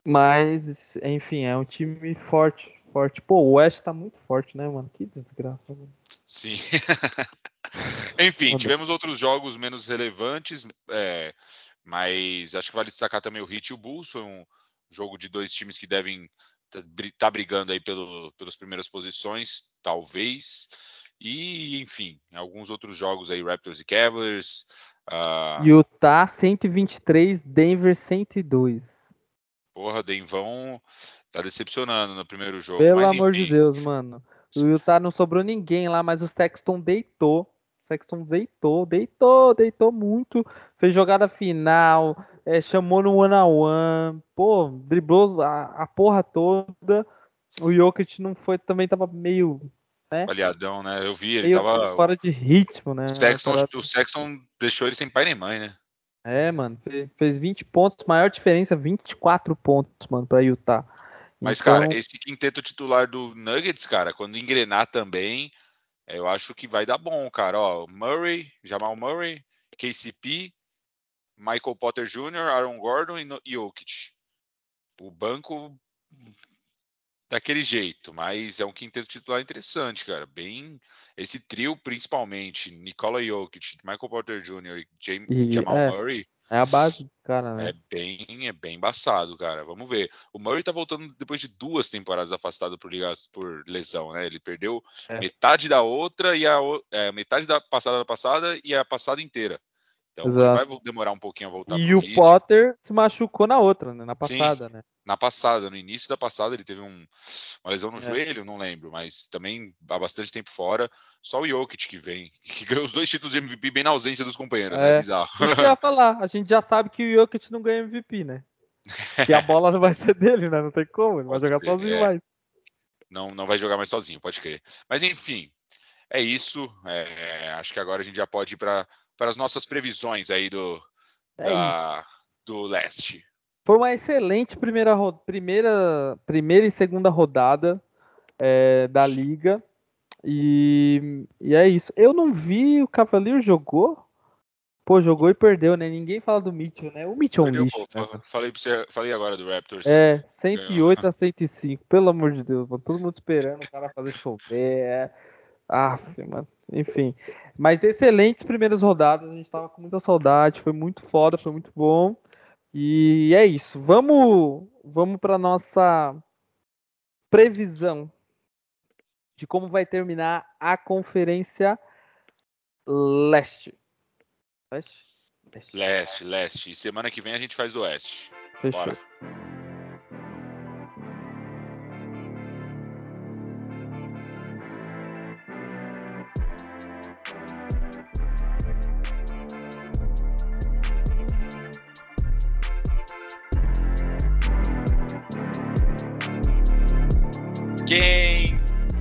A: Mas, enfim, é um time forte. Forte. Pô, o West tá muito forte, né, mano? Que desgraça, mano.
C: Sim. Enfim, tivemos outros jogos menos relevantes, é, mas acho que vale destacar também o Heat e o Bulls. Foi um jogo de dois times que devem estar brigando aí pelo, pelas primeiras posições, talvez. E, enfim, alguns outros jogos aí, Raptors e Cavaliers. ah,
A: Utah 123, Denver 102.
C: Porra, Denvão tá decepcionando no primeiro jogo.
A: Pelo
C: mas,
A: amor de Deus, mano. O Utah não sobrou ninguém lá, mas o Sexton deitou. Sexton deitou, deitou, deitou muito. Fez jogada final, é, chamou no one-on-one. Pô, driblou a, a porra toda. O Jokic não foi, também tava meio,
C: Baleadão, né? Eu vi, ele
A: meio
C: tava.
A: fora de ritmo, né?
C: O Sexton, o Sexton deixou ele sem pai nem mãe, né?
A: É, mano, fe- fez 20 pontos, maior diferença, 24 pontos, mano, pra Utah.
C: Mas,
A: Então,
C: cara, esse quinteto titular do Nuggets, cara, quando engrenar também, eu acho que vai dar bom, cara. Ó, Murray, Jamal Murray, KCP, Michael Potter Jr., Aaron Gordon e Jokic. o banco daquele jeito, mas é um quinteto titular interessante, cara. Bem, esse trio principalmente, Nikola Jokic, Michael Porter Jr. e, James, e Jamal é, Murray.
A: É a base, cara, né?
C: É bem, é bem embaçado, cara. Vamos ver. O Murray tá voltando depois de duas temporadas afastado por, por lesão, né? Ele perdeu é. metade da outra e a é, metade da passada da passada e a passada inteira. Então vai demorar um pouquinho a voltar.
A: E o ritmo. Potter se machucou na outra, né? Na passada,
C: Sim,
A: né?
C: Na passada, no início da passada, ele teve um, uma lesão no é. joelho, não lembro, mas também há bastante tempo fora. Só o Jokic que vem, que ganhou os dois títulos de MVP bem na ausência dos companheiros, né? é. né? Bizarro.
A: Isso que eu ia falar, a gente já sabe que o Jokic não ganha MVP, né? Que a bola não vai ser dele, né? Não tem como, ele pode vai jogar ser, sozinho é. mais.
C: Não, não vai jogar mais sozinho, pode crer. Mas enfim, é isso. É, acho que agora a gente já pode ir para para as nossas previsões aí do, é da, do leste.
A: Foi uma excelente primeira, primeira, primeira e segunda rodada é, da liga. E, e é isso. Eu não vi o Cavalier jogou. Pô, jogou e perdeu, né? Ninguém fala do Mitchell, né? O Mitchell é um lixo. Pô,
C: né? falei, você, falei agora do Raptors.
A: É, 108 a 105. Pelo amor de Deus, mano. Todo mundo esperando o cara fazer chover. É... Ah, mano. Enfim. Mas excelentes primeiras rodadas. A gente tava com muita saudade. Foi muito foda, foi muito bom. E é isso. Vamos, vamos para nossa previsão de como vai terminar a conferência leste.
C: Leste? Leste, leste. leste. E semana que vem a gente faz do oeste. Fechou. Bora.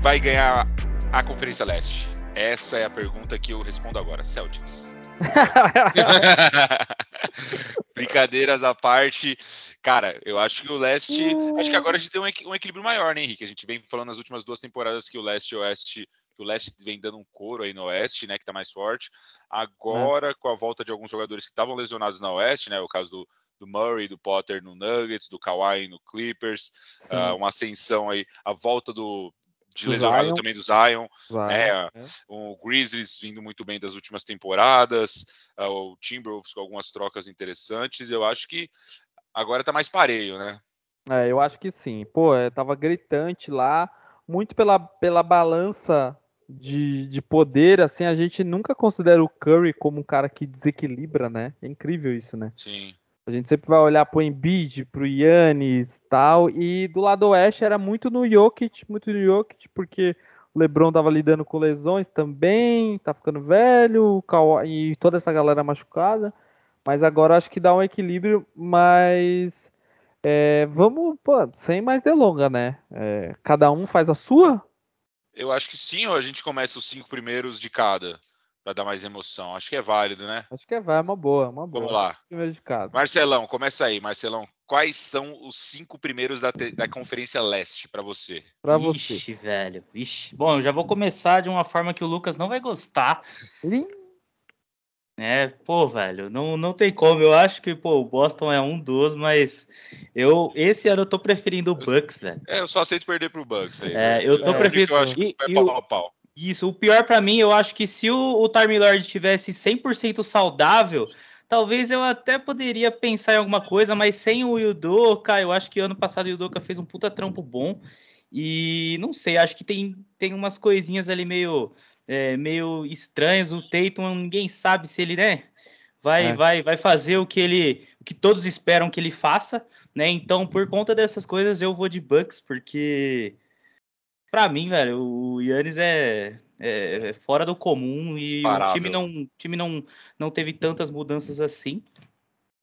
C: Vai ganhar a Conferência Leste? Essa é a pergunta que eu respondo agora. Celtics. Brincadeiras à parte, cara, eu acho que o leste. Acho que agora a gente tem um equilíbrio maior, né, Henrique? A gente vem falando nas últimas duas temporadas que o leste e o oeste. Que o leste vem dando um couro aí no oeste, né? Que tá mais forte. Agora, é. com a volta de alguns jogadores que estavam lesionados na oeste, né? O caso do, do Murray, do Potter no Nuggets, do Kawhi no Clippers, uh, uma ascensão aí, a volta do de lesionado Zion. também do Zion, Zion né? é. o Grizzlies vindo muito bem das últimas temporadas, uh, o Timberwolves com algumas trocas interessantes, eu acho que agora tá mais pareio, né?
A: É, eu acho que sim. Pô, é, tava gritante lá, muito pela, pela balança de, de poder, assim, a gente nunca considera o Curry como um cara que desequilibra, né? É incrível isso, né?
C: Sim.
A: A gente sempre vai olhar pro Embiid, pro Yannis tal. E do lado oeste era muito no Jokic, muito no Jokic, porque o LeBron tava lidando com lesões também, tá ficando velho, e toda essa galera machucada. Mas agora acho que dá um equilíbrio, mas é, vamos, pô, sem mais delonga, né? É, cada um faz a sua?
C: Eu acho que sim, ou a gente começa os cinco primeiros de cada? Para dar mais emoção. Acho que é válido, né?
A: Acho que é válido, uma boa, uma boa.
C: Vamos lá. Marcelão, começa aí, Marcelão. Quais são os cinco primeiros da, da Conferência Leste para você?
B: Para você. Vixe, velho. Vixe. Bom, eu já vou começar de uma forma que o Lucas não vai gostar. É, pô, velho, não, não tem como. Eu acho que, pô, o Boston é um dos, mas eu esse ano eu tô preferindo o Bucks, velho.
C: É, eu só aceito perder pro Bucks aí.
B: É, eu tô é, preferindo. Eu acho que
C: vai e, pau, pau.
B: Isso, o pior para mim, eu acho que se o, o Time Lord tivesse 100% saudável, talvez eu até poderia pensar em alguma coisa, mas sem o Yudoka, eu acho que ano passado o Yudoka fez um puta trampo bom. E não sei, acho que tem, tem umas coisinhas ali meio, é, meio estranhas. O Tatum, ninguém sabe se ele, né? Vai, é. vai, vai fazer o que ele, o que todos esperam que ele faça, né? Então, por conta dessas coisas, eu vou de Bucks, porque Pra mim, velho, o Yannis é, é, é fora do comum e Parável. o time não, time não, não teve tantas mudanças assim,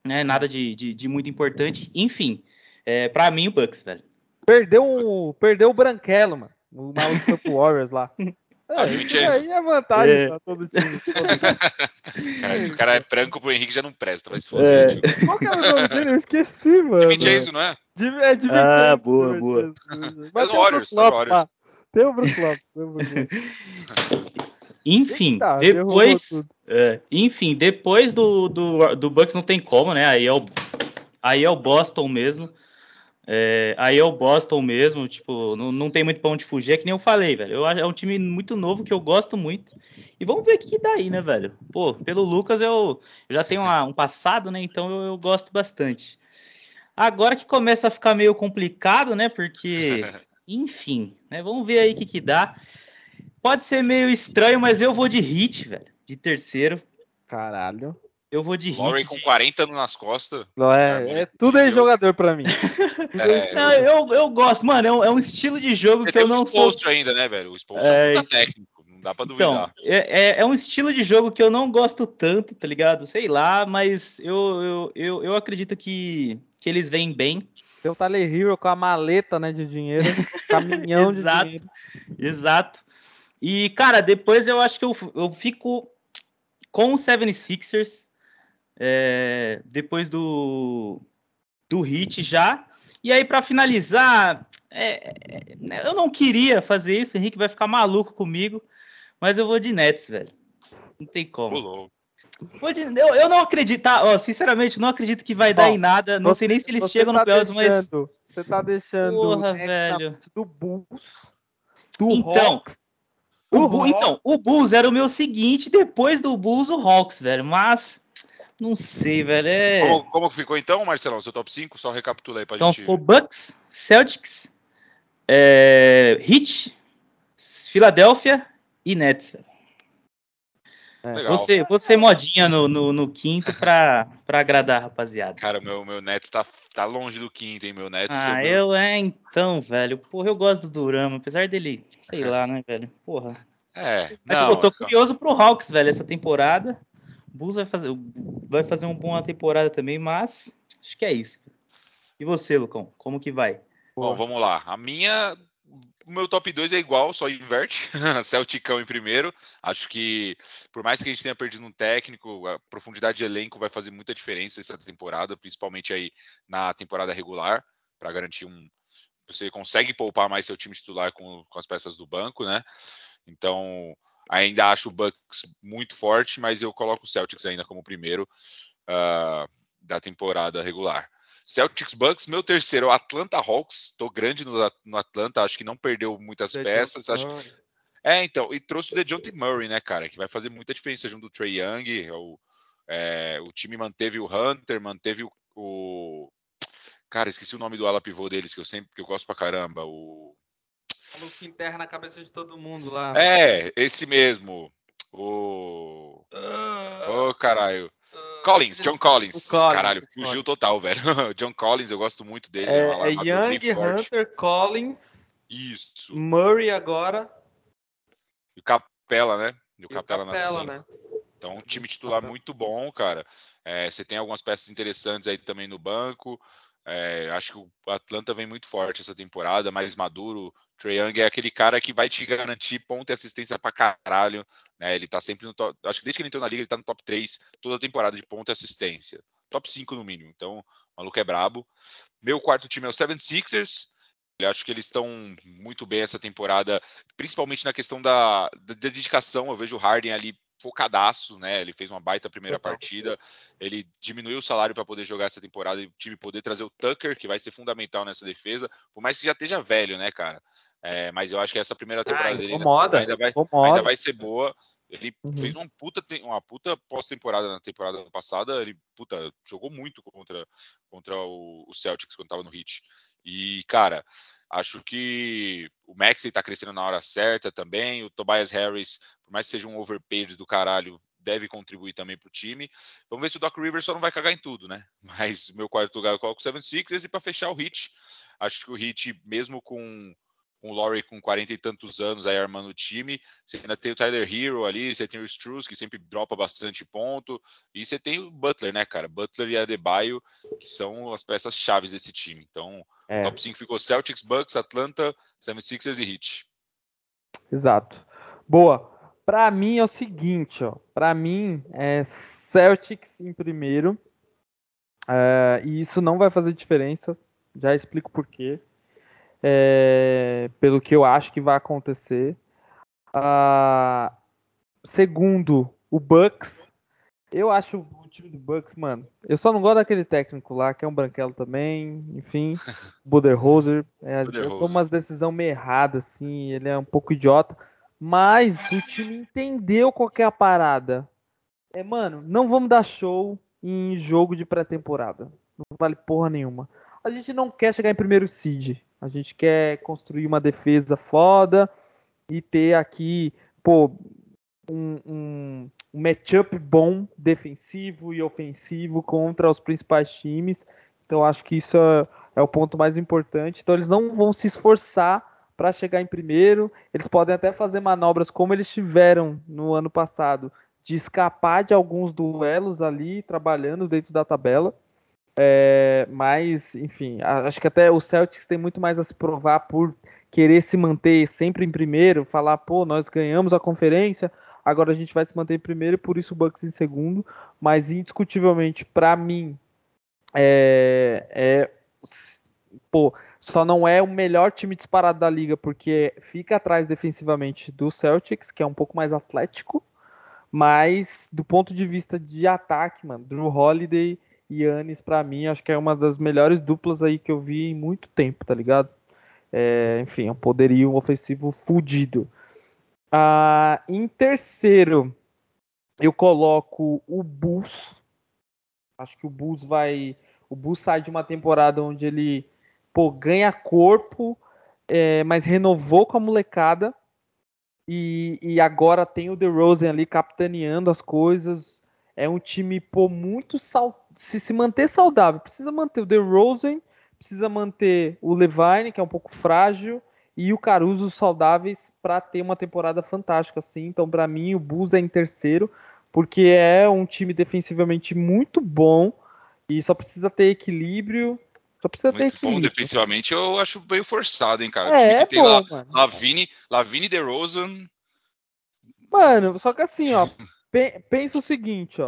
B: né? Nada de, de, de muito importante. Enfim, é, pra mim o Bucks, velho.
A: Perdeu, perdeu o Branquelo, mano. O maluco foi pro Warriors lá. É, isso aí é vantagem é. pra todo time.
C: cara, se o cara é branco pro Henrique já não presta, vai se foder.
A: É. Qual que era o nome dele? Eu esqueci, mano.
C: Jimmy Chase, não é?
A: é Jimmy
B: ah, Chase, boa, boa.
C: Mas é no Warriors, no Warriors.
A: Tem o Bruce Lopes.
B: enfim, Eita, depois. É, enfim, depois do, do, do Bucks não tem como, né? Aí é o, aí é o Boston mesmo. É, aí é o Boston mesmo, tipo, não, não tem muito pra onde fugir, é que nem eu falei, velho. Eu, é um time muito novo que eu gosto muito. E vamos ver o que, que dá aí, né, velho? Pô, pelo Lucas eu, eu já tenho uma, um passado, né? Então eu, eu, gosto bastante. Agora que começa a ficar meio complicado, né? Porque, enfim, né? Vamos ver aí o que, que dá. Pode ser meio estranho, mas eu vou de hit, velho. De terceiro.
A: Caralho.
B: Eu vou de
C: Laurie
B: hit.
C: com
B: de...
C: 40 nas costas.
A: É, é tudo é jogador pra mim.
B: é, não, eu, eu gosto, mano. É um, é um estilo de jogo que eu não sou.
C: ainda, né, velho? O Spolstra é, é um técnico, não dá pra duvidar.
B: Então, é, é um estilo de jogo que eu não gosto tanto, tá ligado? Sei lá, mas eu, eu, eu, eu acredito que, que eles vêm bem.
A: Tem o Tyler Hero com a maleta né, de dinheiro, caminhão de dinheiro.
B: Exato. E, cara, depois eu acho que eu, eu fico com o 76ers é, depois do, do hit já. E aí, para finalizar, é, é, eu não queria fazer isso, o Henrique vai ficar maluco comigo, mas eu vou de Nets, velho. Não tem como. Vou de, eu, eu, não acredito, tá, ó, sinceramente, não acredito que vai Bom, dar em nada. Não você, sei nem se eles chegam tá no playoffs, mas.
A: Você tá deixando
B: Porra, velho.
A: do Bulls, do
B: então,
A: Hawks,
B: o, então, o Bulls era o meu seguinte, depois do Bulls, o Hawks, velho. Mas não sei, velho. É...
C: Como, como ficou então, Marcelão? Seu top 5? Só recapitula aí pra
B: então,
C: gente.
B: Então ficou Bucks, Celtics, é... Heat, Filadélfia e Nets. É, você, você modinha no, no, no quinto pra, pra agradar rapaziada.
C: Cara, meu, meu Nets tá, tá longe do quinto, hein? Meu Nets.
B: Ah, eu é então, velho. Porra, eu gosto do Durama, apesar dele, sei lá, né, velho? Porra.
C: É,
B: Mas
C: não,
B: eu tô curioso pro Hawks, velho, essa temporada. Bulls vai fazer, vai fazer uma boa temporada também, mas acho que é isso. E você, Lucão, como que vai?
C: Bom, vamos lá. A minha. O meu top 2 é igual, só inverte. Celticão em primeiro. Acho que, por mais que a gente tenha perdido um técnico, a profundidade de elenco vai fazer muita diferença essa temporada, principalmente aí na temporada regular, para garantir um. Você consegue poupar mais seu time titular com, com as peças do banco, né? Então, Ainda acho o Bucks muito forte, mas eu coloco o Celtics ainda como primeiro uh, da temporada regular. Celtics Bucks, meu terceiro, Atlanta Hawks. Estou grande no, no, Atlanta, acho que não perdeu muitas The peças. Acho que... É, então, e trouxe o DeJounte Murray, né, cara, que vai fazer muita diferença junto do Trey Young. É o, é, o time manteve o Hunter, manteve o, o, Cara, esqueci o nome do ala pivô deles, que eu sempre que eu gosto pra caramba. O
A: maluco que enterra na cabeça de todo mundo lá.
C: É, esse mesmo. O. Ô, oh, caralho. Collins, John Collins. Collins Caralho, fugiu total, velho. John Collins, eu gosto muito dele.
A: É, é, é Young, Hunter, Collins.
C: Isso.
A: Murray agora.
C: E o Capela, né?
A: E o Capela, Capela né?
C: Então, um time titular muito bom, cara. É, você tem algumas peças interessantes aí também no banco. É, acho que o Atlanta vem muito forte essa temporada, mais maduro. Trae Young é aquele cara que vai te garantir ponto e assistência pra caralho. Né? Ele tá sempre no top. Acho que desde que ele entrou na liga, ele tá no top 3 toda a temporada de ponto e assistência. Top 5 no mínimo. Então, o maluco é brabo. Meu quarto time é o Seven Sixers. Eu acho que eles estão muito bem essa temporada, principalmente na questão da, da dedicação. Eu vejo o Harden ali focadaço, né? Ele fez uma baita primeira partida. Ele diminuiu o salário para poder jogar essa temporada e o time poder trazer o Tucker, que vai ser fundamental nessa defesa, por mais que já esteja velho, né, cara? É, mas eu acho que essa primeira temporada ah, dele
A: ainda,
C: ainda, vai, ainda vai ser boa. Ele uhum. fez uma puta, uma puta pós-temporada na temporada passada. Ele puta, jogou muito contra, contra o, o Celtics quando estava no Heat. E, cara, acho que o Maxey está crescendo na hora certa também. O Tobias Harris, por mais que seja um overpaid do caralho, deve contribuir também para o time. Vamos ver se o Doc Rivers só não vai cagar em tudo, né? Mas meu quarto lugar eu coloco o 76ers e para fechar o Heat, acho que o Heat, mesmo com com o Laurie com 40 e tantos anos aí armando o time. Você ainda tem o Tyler Hero ali, você tem o Struz, que sempre dropa bastante ponto. E você tem o Butler, né, cara? Butler e Adebayo, que são as peças chaves desse time. Então, é. top 5 ficou Celtics, Bucks, Atlanta, 76ers e Heat.
A: Exato. Boa. Para mim é o seguinte, ó. Para mim é Celtics em primeiro. É, e isso não vai fazer diferença. Já explico por quê é, pelo que eu acho que vai acontecer. Segundo, o Bucks. Eu acho o time do Bucks, mano, eu só não gosto daquele técnico lá, que é um branquelo também, enfim, Buderhoser. É, eu tomo umas decisões meio erradas, assim, ele é um pouco idiota. Mas o time entendeu qual é a parada. É, mano, não vamos dar show em jogo de pré-temporada. Não vale porra nenhuma. A gente não quer chegar em primeiro seed. A gente quer construir uma defesa foda e ter aqui, pô, um, um, um matchup bom, defensivo e ofensivo contra os principais times. Então acho que isso é, é o ponto mais importante. Então eles não vão se esforçar para chegar em primeiro. Eles podem até fazer manobras como eles tiveram no ano passado, de escapar de alguns duelos ali, trabalhando dentro da tabela. É, mas, enfim, acho que até o Celtics tem muito mais a se provar por querer se manter sempre em primeiro, falar, pô, nós ganhamos a conferência, agora a gente vai se manter em primeiro, por isso o Bucks em segundo. Mas indiscutivelmente, para mim, é, é, pô, só não é o melhor time disparado da liga porque fica atrás defensivamente do Celtics, que é um pouco mais atlético, mas do ponto de vista de ataque, mano, Drew Holiday Yannis para mim acho que é uma das melhores duplas aí que eu vi em muito tempo, tá ligado? É, enfim, é um poderio ofensivo fudido. Ah, em terceiro, eu coloco o Bulls. Acho que o Bulls vai. O Bulls sai de uma temporada onde ele pô, ganha corpo, é, mas renovou com a molecada. E, e agora tem o DeRozan ali capitaneando as coisas. É um time pô, muito sal... se se manter saudável, precisa manter o DeRozan, precisa manter o Levine, que é um pouco frágil, e o Caruso saudáveis para ter uma temporada fantástica assim. Então, para mim, o Bulls é em terceiro, porque é um time defensivamente muito bom e só precisa ter equilíbrio só precisa
C: Muito
A: ter bom
C: defensivamente, eu acho meio forçado, hein, cara.
A: É, que tem bom,
C: lá, Lavine, Lavine DeRozan.
A: Mano, só que assim, ó, pensa o seguinte, ó.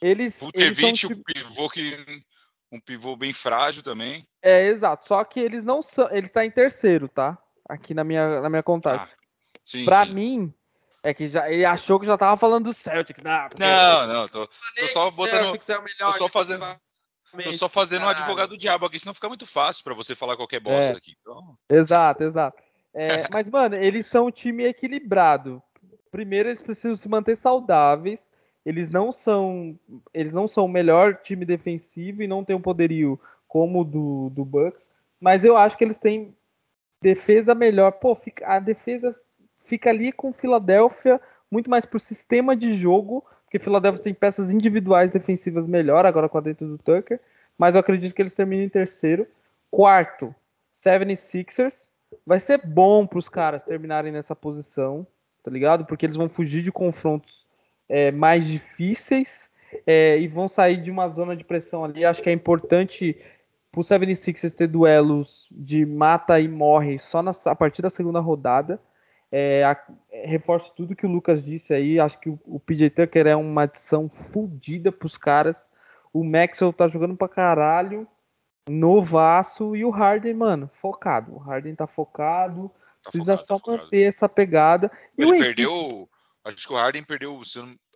A: Eles.
C: Vucevic, eles um pivô que. Um pivô bem frágil também.
A: É, exato. Só que eles não são. Ele tá em terceiro, tá? Aqui na minha, na minha contagem. Ah, sim, pra sim. mim, é que já, ele achou que já tava falando do Celtic.
C: Não, não, não tô, tô só botando. Celtics é o melhor, tô só fazendo. Tô só fazendo um advogado do diabo aqui, senão fica muito fácil para você falar qualquer bosta é. aqui. Então...
A: Exato, exato. É, mas, mano, eles são um time equilibrado. Primeiro, eles precisam se manter saudáveis. Eles não são, eles não são o melhor time defensivo e não tem um poderio como o do, do Bucks. Mas eu acho que eles têm defesa melhor. Pô, fica, a defesa fica ali com Filadélfia muito mais por sistema de jogo porque Philadelphia tem peças individuais defensivas melhor agora com a dentro do Tucker, mas eu acredito que eles terminam em terceiro. Quarto, 76ers. Vai ser bom para os caras terminarem nessa posição, tá ligado? Porque eles vão fugir de confrontos é, mais difíceis é, e vão sair de uma zona de pressão ali. Acho que é importante para o 76ers ter duelos de mata e morre só na, a partir da segunda rodada. É, a, é, reforço tudo que o Lucas disse aí. Acho que o, o PJ Tucker é uma adição fodida pros caras. O Maxwell tá jogando pra caralho. Novaço. E o Harden, mano, focado. O Harden tá focado. Tá precisa focado, só tá manter essa pegada.
C: Ele perdeu. Acho que o Harden perdeu.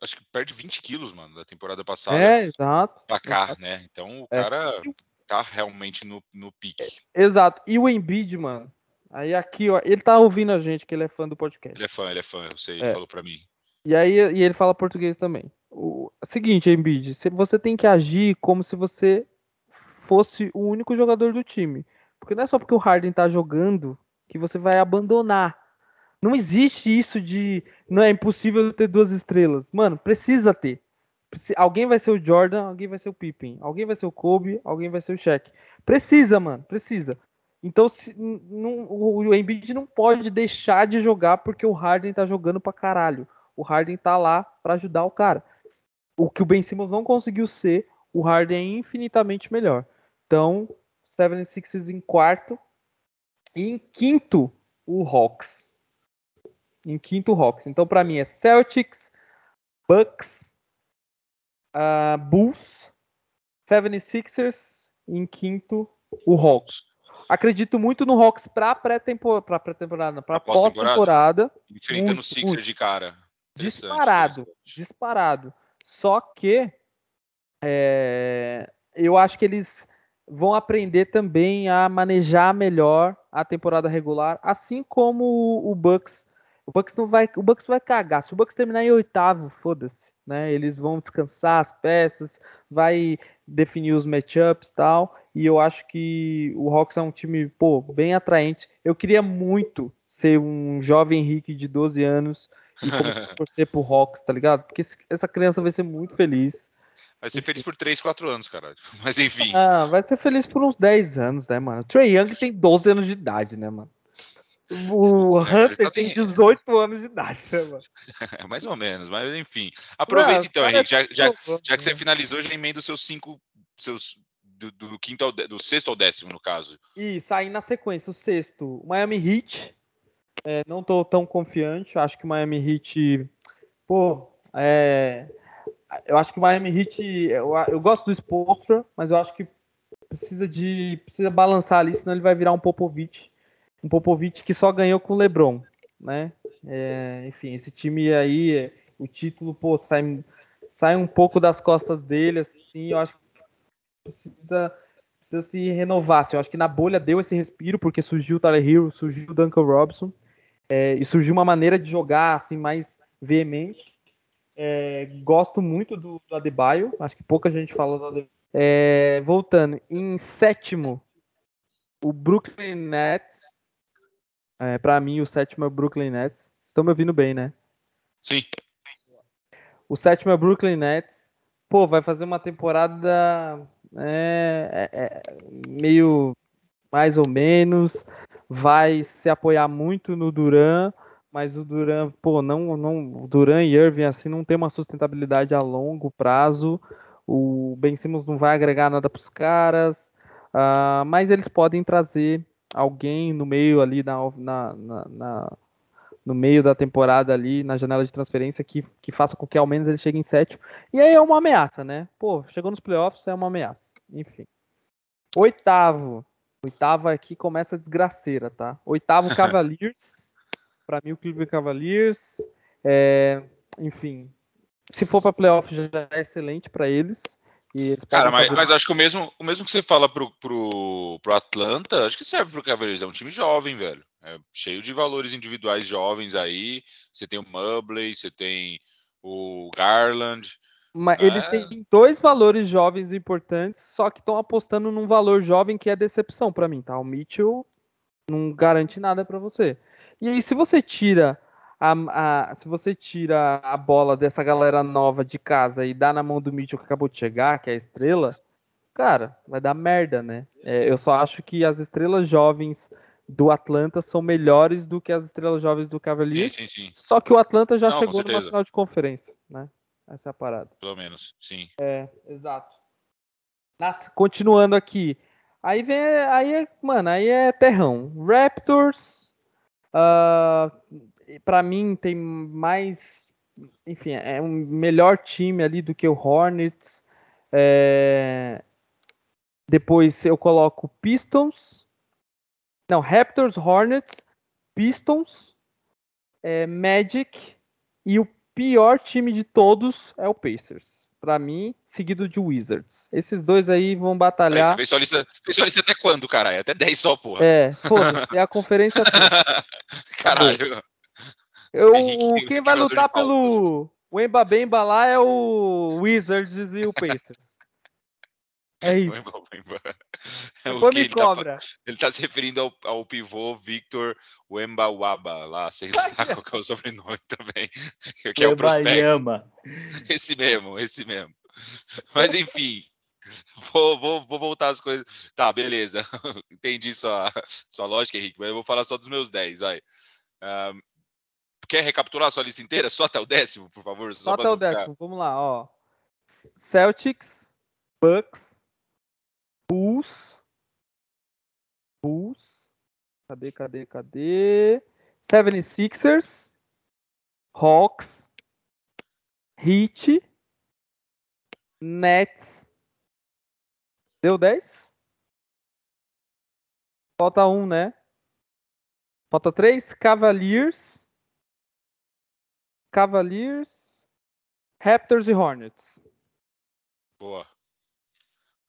C: Acho que perde 20 quilos, mano, da temporada passada.
A: É, exato.
C: Pra cá, exato. né? Então o é. cara tá realmente no, no pique.
A: Exato. E o Embiid, mano Aí aqui, ó, ele tá ouvindo a gente, que ele é fã do podcast.
C: Ele é fã, ele é fã, eu sei, ele é. falou pra mim.
A: E aí e ele fala português também. O seguinte, Embiid, você tem que agir como se você fosse o único jogador do time. Porque não é só porque o Harden tá jogando que você vai abandonar. Não existe isso de não é impossível ter duas estrelas. Mano, precisa ter. Alguém vai ser o Jordan, alguém vai ser o Pippen, alguém vai ser o Kobe, alguém vai ser o Shaq. Precisa, mano, precisa. Então se, não, o Embiid não pode deixar de jogar porque o Harden tá jogando pra caralho. O Harden tá lá para ajudar o cara. O que o Ben Simmons não conseguiu ser, o Harden é infinitamente melhor. Então, 76ers em quarto. E em quinto, o Hawks. Em quinto, o Hawks. Então, para mim é Celtics, Bucks, uh, Bulls, 76ers. Em quinto, o Hawks. Acredito muito no Hawks pra pré-temporada, pra pré-temporada, pra pós-temporada.
C: Enfrentando o Sixers de cara.
A: Disparado, disparado. Só que É, eu acho que eles vão aprender também a manejar melhor a temporada regular, assim como o Bucks. O Bucks não vai, o Bucks vai cagar. Se o Bucks terminar em oitavo, foda-se, né? Eles vão descansar as peças, vai definir os matchups e tal. E eu acho que o Hawks é um time, pô, bem atraente. Eu queria muito ser um jovem Henrique de 12 anos e torcer pro Hawks, tá ligado? Porque essa criança vai ser muito feliz.
C: Vai ser feliz por 3, 4 anos, cara. Mas enfim.
A: Ah, vai ser feliz por uns 10 anos, né, mano? O Trey Young tem 12 anos de idade, né, mano? O é, Hunter tá tem 18 anos de idade, né, mano?
C: Mais ou menos, mas enfim. Aproveita Não, então, Henrique. Já, já, já, que você finalizou, já emenda os seus cinco. Seus, do, do, quinto ao, do sexto ao décimo, no caso.
A: Isso, aí na sequência, o sexto, Miami Heat. É, não tô tão confiante. Acho que o Miami Heat. Pô, é, eu acho que o Miami Heat, eu, eu gosto do Spolstra, mas eu acho que precisa de precisa balançar ali, senão ele vai virar um Popovich, um Popovich que só ganhou com o LeBron, né? É, enfim, esse time aí, o título, pô, sai, sai um pouco das costas dele, assim, eu acho que precisa precisa se renovar. Assim, eu acho que na bolha deu esse respiro porque surgiu o Tyler Hero, surgiu o Duncan Robinson é, e surgiu uma maneira de jogar assim mais veemente. É, gosto muito do, do, Adebayo. Acho que pouca gente fala do Adebayo. É, voltando, em sétimo, o Brooklyn Nets. É, para mim, o sétimo é o Brooklyn Nets. Estão me ouvindo bem, né?
C: Sim.
A: O sétimo é o Brooklyn Nets. Pô, vai fazer uma temporada é, é, é meio mais ou menos. Vai se apoiar muito no Duran mas o Duran, pô, não, não, Duran e Irving assim não tem uma sustentabilidade a longo prazo. O Ben Simmons não vai agregar nada para os caras, uh, mas eles podem trazer alguém no meio ali na, na, na, na, no meio da temporada ali na janela de transferência que, que faça com que ao menos ele chegue em sétimo. E aí é uma ameaça, né? Pô, chegou nos playoffs é uma ameaça. Enfim. Oitavo. Oitavo aqui começa a desgraceira, tá? Oitavo Cavaliers. Para mim, o Cleveland Cavaliers, é, enfim, se for para playoff já é excelente para eles.
C: Cara, mas, mas, acho que o mesmo, o mesmo que você fala pro, pro, pro Atlanta, acho que serve pro Cavaliers. É um time jovem, velho. É cheio de valores individuais jovens aí. Você tem o Mubley, você tem o Garland.
A: Mas é... eles têm dois valores jovens importantes, só que estão apostando num valor jovem que é decepção para mim, tá? O Mitchell não garante nada para você. E aí, se você tira a, a, se você tira a bola dessa galera nova de casa e dá na mão do Mitchell que acabou de chegar, que é a estrela, cara, vai dar merda, né? É, eu só acho que as estrelas jovens do Atlanta são melhores do que as estrelas jovens do Cavaliers.
C: Sim, sim, sim.
A: Só que o Atlanta já Não, chegou numa final de conferência, né? Essa é a parada.
C: Pelo menos, sim.
A: É, exato. Nas, continuando aqui. Aí vem. Aí é, mano, aí é terrão. Raptors, Uh, ah, para mim tem mais, enfim, é um melhor time ali do que o Hornets. É... Depois eu coloco Pistons, não Raptors, Hornets, Pistons, é, Magic e o pior time de todos é o Pacers para mim, seguido de Wizards. Esses dois aí vão batalhar. Você
C: fez sua lista, fez sua lista até quando, caralho? Até 10 só, porra.
A: É, foda-se, é a conferência toda.
C: Caralho.
A: Eu, quem vai lutar pelo o Embabemba lá é o Wizards e o Pacers. É isso.
C: É o que ele, tá, ele tá se referindo ao, ao pivô Victor Wembawaba, lá, sei lá qual é o sobrenome também. Que é o prospecto. Esse mesmo, esse mesmo. Mas enfim, vou, vou, vou voltar às coisas. Tá, beleza. Entendi sua, sua lógica, Henrique, mas eu vou falar só dos meus 10, vai. Um, quer recapitular a sua lista inteira? Só até o décimo, por favor?
A: Só, só até o décimo, vamos lá, ó. Celtics, Bucks, Bulls. Bulls. Cadê, cadê, cadê? 76ers. Hawks. Heat. Nets. Deu 10? Falta um, né? Falta três. Cavaliers. Cavaliers. Raptors e Hornets.
C: Boa.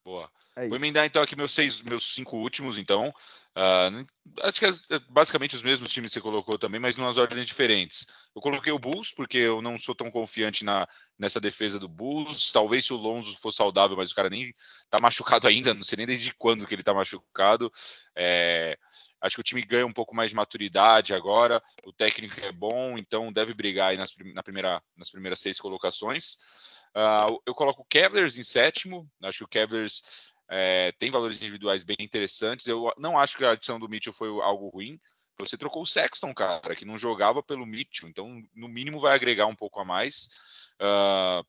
C: Boa.
A: É
C: Vou emendar então aqui meus seis, meus cinco últimos, então. Ah, acho que é é basicamente os mesmos times que você colocou também, mas em umas ordens diferentes. Eu coloquei o Bulls, porque eu não sou tão confiante na, nessa defesa do Bulls. Talvez se o Lonzo for saudável, mas o cara nem tá machucado ainda, não sei nem desde quando que ele tá machucado. É, acho que o time ganha um pouco mais de maturidade agora. O técnico é bom, então deve brigar aí nas, na primeira, nas primeiras seis colocações. Ah, eu coloco o Cavaliers em sétimo. Acho que o Cavaliers é, tem valores individuais bem interessantes. Eu não acho que a adição do Mitchell foi algo ruim. Você trocou o Sexton, cara, que não jogava pelo Mitchell, então no mínimo vai agregar um pouco a mais. Ah,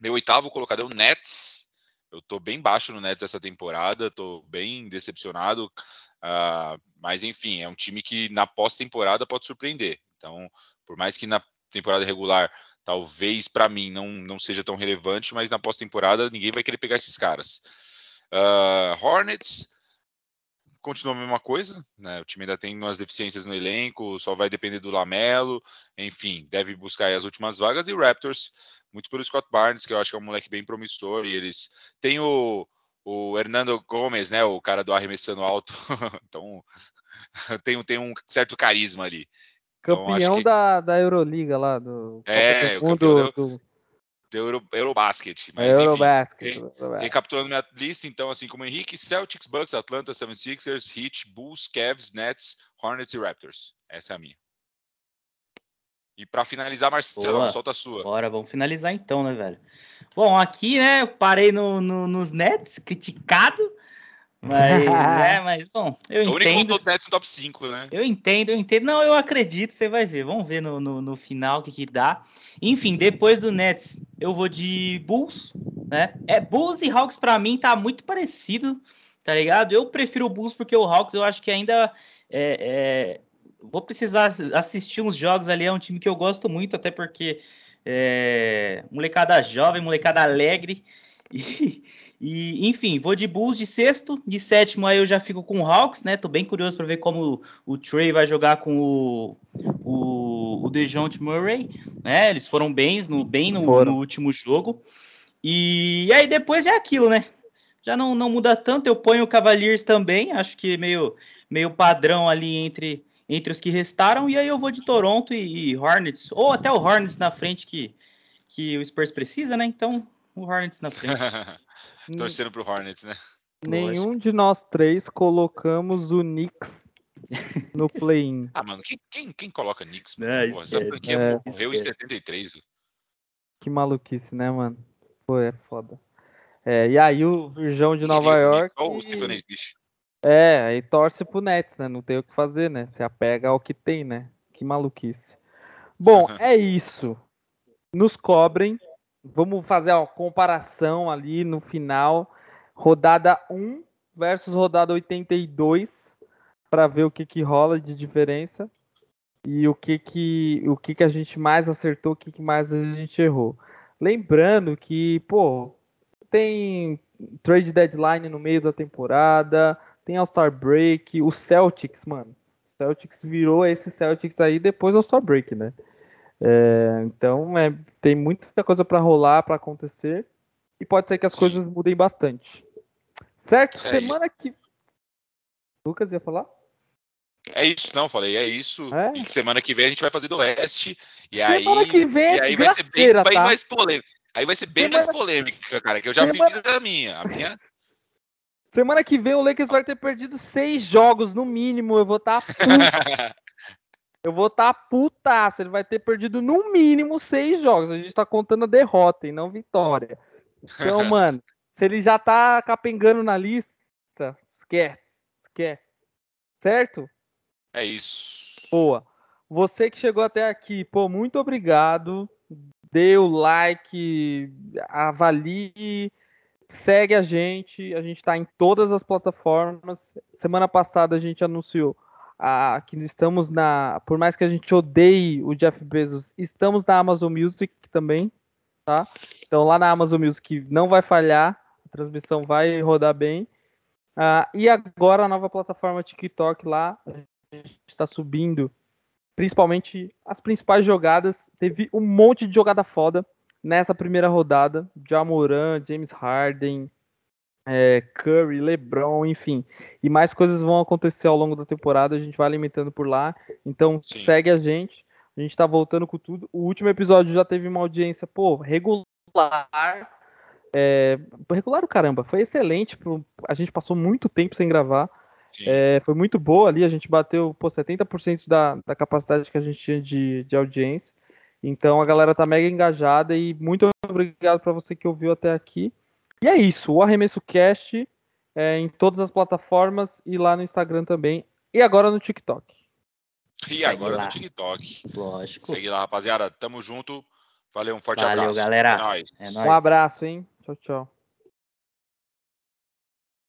C: meu oitavo colocado é o Nets. Eu tô bem baixo no Nets essa temporada, tô bem decepcionado. Ah, mas enfim, é um time que na pós-temporada pode surpreender. Então, por mais que na temporada regular talvez para mim não, não seja tão relevante, mas na pós-temporada ninguém vai querer pegar esses caras. Ah, Hornets continua a mesma coisa, né? O time ainda tem umas deficiências no elenco, só vai depender do Lamelo, enfim, deve buscar aí as últimas vagas. E o Raptors, muito pelo Scott Barnes, que eu acho que é um moleque bem promissor, e eles têm o, o Hernando Gomes, né? O cara do arremessando alto, então tem, tem um certo carisma ali. Então,
A: Campeão
C: que-
A: da, da Euroliga lá, do
C: É, o
A: do
C: campeão da-
A: do,
C: Euro, Eurobasket, mas enfim.
A: Eurobasket. Eurobasket.
C: Recapitulando minha lista, então, assim como o Henrique, Celtics, Bucks, Atlanta, 76ers, Heat, Bulls, Cavs, Nets, Hornets e Raptors. Essa é a minha. E pra finalizar, Marcelo,
B: Boa.
C: solta a sua.
B: Bora, vamos finalizar então, né, velho? Bom, aqui, né, eu parei no, no- nos Nets, criticado, mas, né, mas, bom, eu
C: É o único que
B: entendo.
C: o Nets no top 5, né?
B: Eu entendo, eu entendo. Não, eu acredito, você vai ver. Vamos ver no, no, no final o que, que dá. Enfim, depois do Nets, eu vou de Bulls, né? É, Bulls e Hawks pra mim tá muito parecido, tá ligado? Eu prefiro o Bulls porque o Hawks eu acho que ainda é, é, vou precisar assistir uns jogos ali. É um time que eu gosto muito, até porque é, molecada jovem, molecada alegre. E, e, enfim, vou de Bulls de sexto, de sétimo aí eu já fico com o Hawks, né? Tô bem curioso para ver como o, o Trey vai jogar com o, o, o DeJounte Murray, né? Eles foram bens no, bem no,
A: Foram.
B: no último jogo. E, aí depois é aquilo, né? Já não, não muda tanto, eu ponho o Cavaliers também, acho que meio, meio padrão ali entre, entre os que restaram, e aí eu vou de Toronto e, e Hornets, ou até o Hornets na frente que, que o Spurs precisa, né? Então, o Hornets na frente.
C: Torcendo pro Hornets, né?
A: Nenhum de nós três colocamos o Knicks no play-in.
C: Ah, mano, quem, quem, quem coloca Knicks?
B: Não,
C: Porra, franquia
A: É,
C: morreu em
B: esquece.
C: 73.
A: Que maluquice, né, mano? Pô, é foda. É, e aí o Virgão de Nova York.
C: Knicks, Só o Stephen A. Smith.
A: É, aí torce pro Nets, né? Não tem o que fazer, né? Se apega ao que tem, né? Que maluquice. Bom, é isso. Nos cobrem. Vamos fazer a comparação ali no final. Rodada 1 versus rodada 82 para ver o que que rola de diferença e o que que o que que a gente mais acertou, o que que mais a gente errou. Lembrando que, pô, tem trade deadline no meio da temporada, tem All-Star Break, o Celtics, mano. Celtics virou esse Celtics aí depois do All-Star Break, né? É, então é, tem muita coisa pra rolar, pra acontecer e pode ser que as
C: Sim.
A: coisas mudem bastante. Certo?
C: É
A: Semana que Lucas ia falar?
C: É isso, não, falei, é isso.
A: É?
C: Semana que vem a gente vai fazer do Oeste. E
A: Semana
C: aí,
A: que vem é
C: e aí vai ser bem,
A: tá?
C: mais polêmico. Aí vai ser bem
A: Semana-
C: mais polêmica, cara, que eu já
A: Semana-
C: fiz a minha. A minha.
A: Semana que vem o Lakers vai ter perdido seis jogos no mínimo. Eu vou estar puto. Eu vou estar putaço. Ele vai ter perdido no mínimo seis jogos. A gente tá contando a derrota e não vitória. Então, mano, se ele já tá capengando na lista, esquece. Esquece. Certo?
C: é isso.
A: Boa. Você que chegou até aqui, pô, muito obrigado. Dê o like, avalie, segue a gente. A gente está em todas as plataformas. Semana passada a gente anunciou ah, que estamos na. Por mais que a gente odeie o Jeff Bezos, estamos na Amazon Music também, tá? Então lá na Amazon Music não vai falhar, a transmissão vai rodar bem. Ah, e agora a nova plataforma TikTok lá, a gente está subindo principalmente as principais jogadas. Teve um monte de jogada foda. nessa primeira rodada. Jamoran, James Harden, é, Curry, LeBron, enfim. E mais coisas vão acontecer ao longo da temporada. A gente vai alimentando por lá. Então Sim. segue a gente. A gente tá voltando com tudo. O último episódio já teve uma audiência, pô, regular. É, regular o caramba, foi excelente. Pro, a gente passou muito tempo sem gravar. É, foi muito boa ali. A gente bateu pô, 70% da, da capacidade que a gente tinha de, de audiência. Então a galera tá mega engajada e muito obrigado para você que ouviu até aqui. E é isso, o Arremesso Cast é, em todas as plataformas e lá no Instagram também. E agora no TikTok.
C: E Segue agora lá. no TikTok.
B: Lógico.
C: Segue lá, rapaziada. Tamo junto. Valeu, um forte
B: Valeu,
C: abraço.
B: galera. É nóis.
A: É nóis. Um abraço, hein? Tchau, tchau.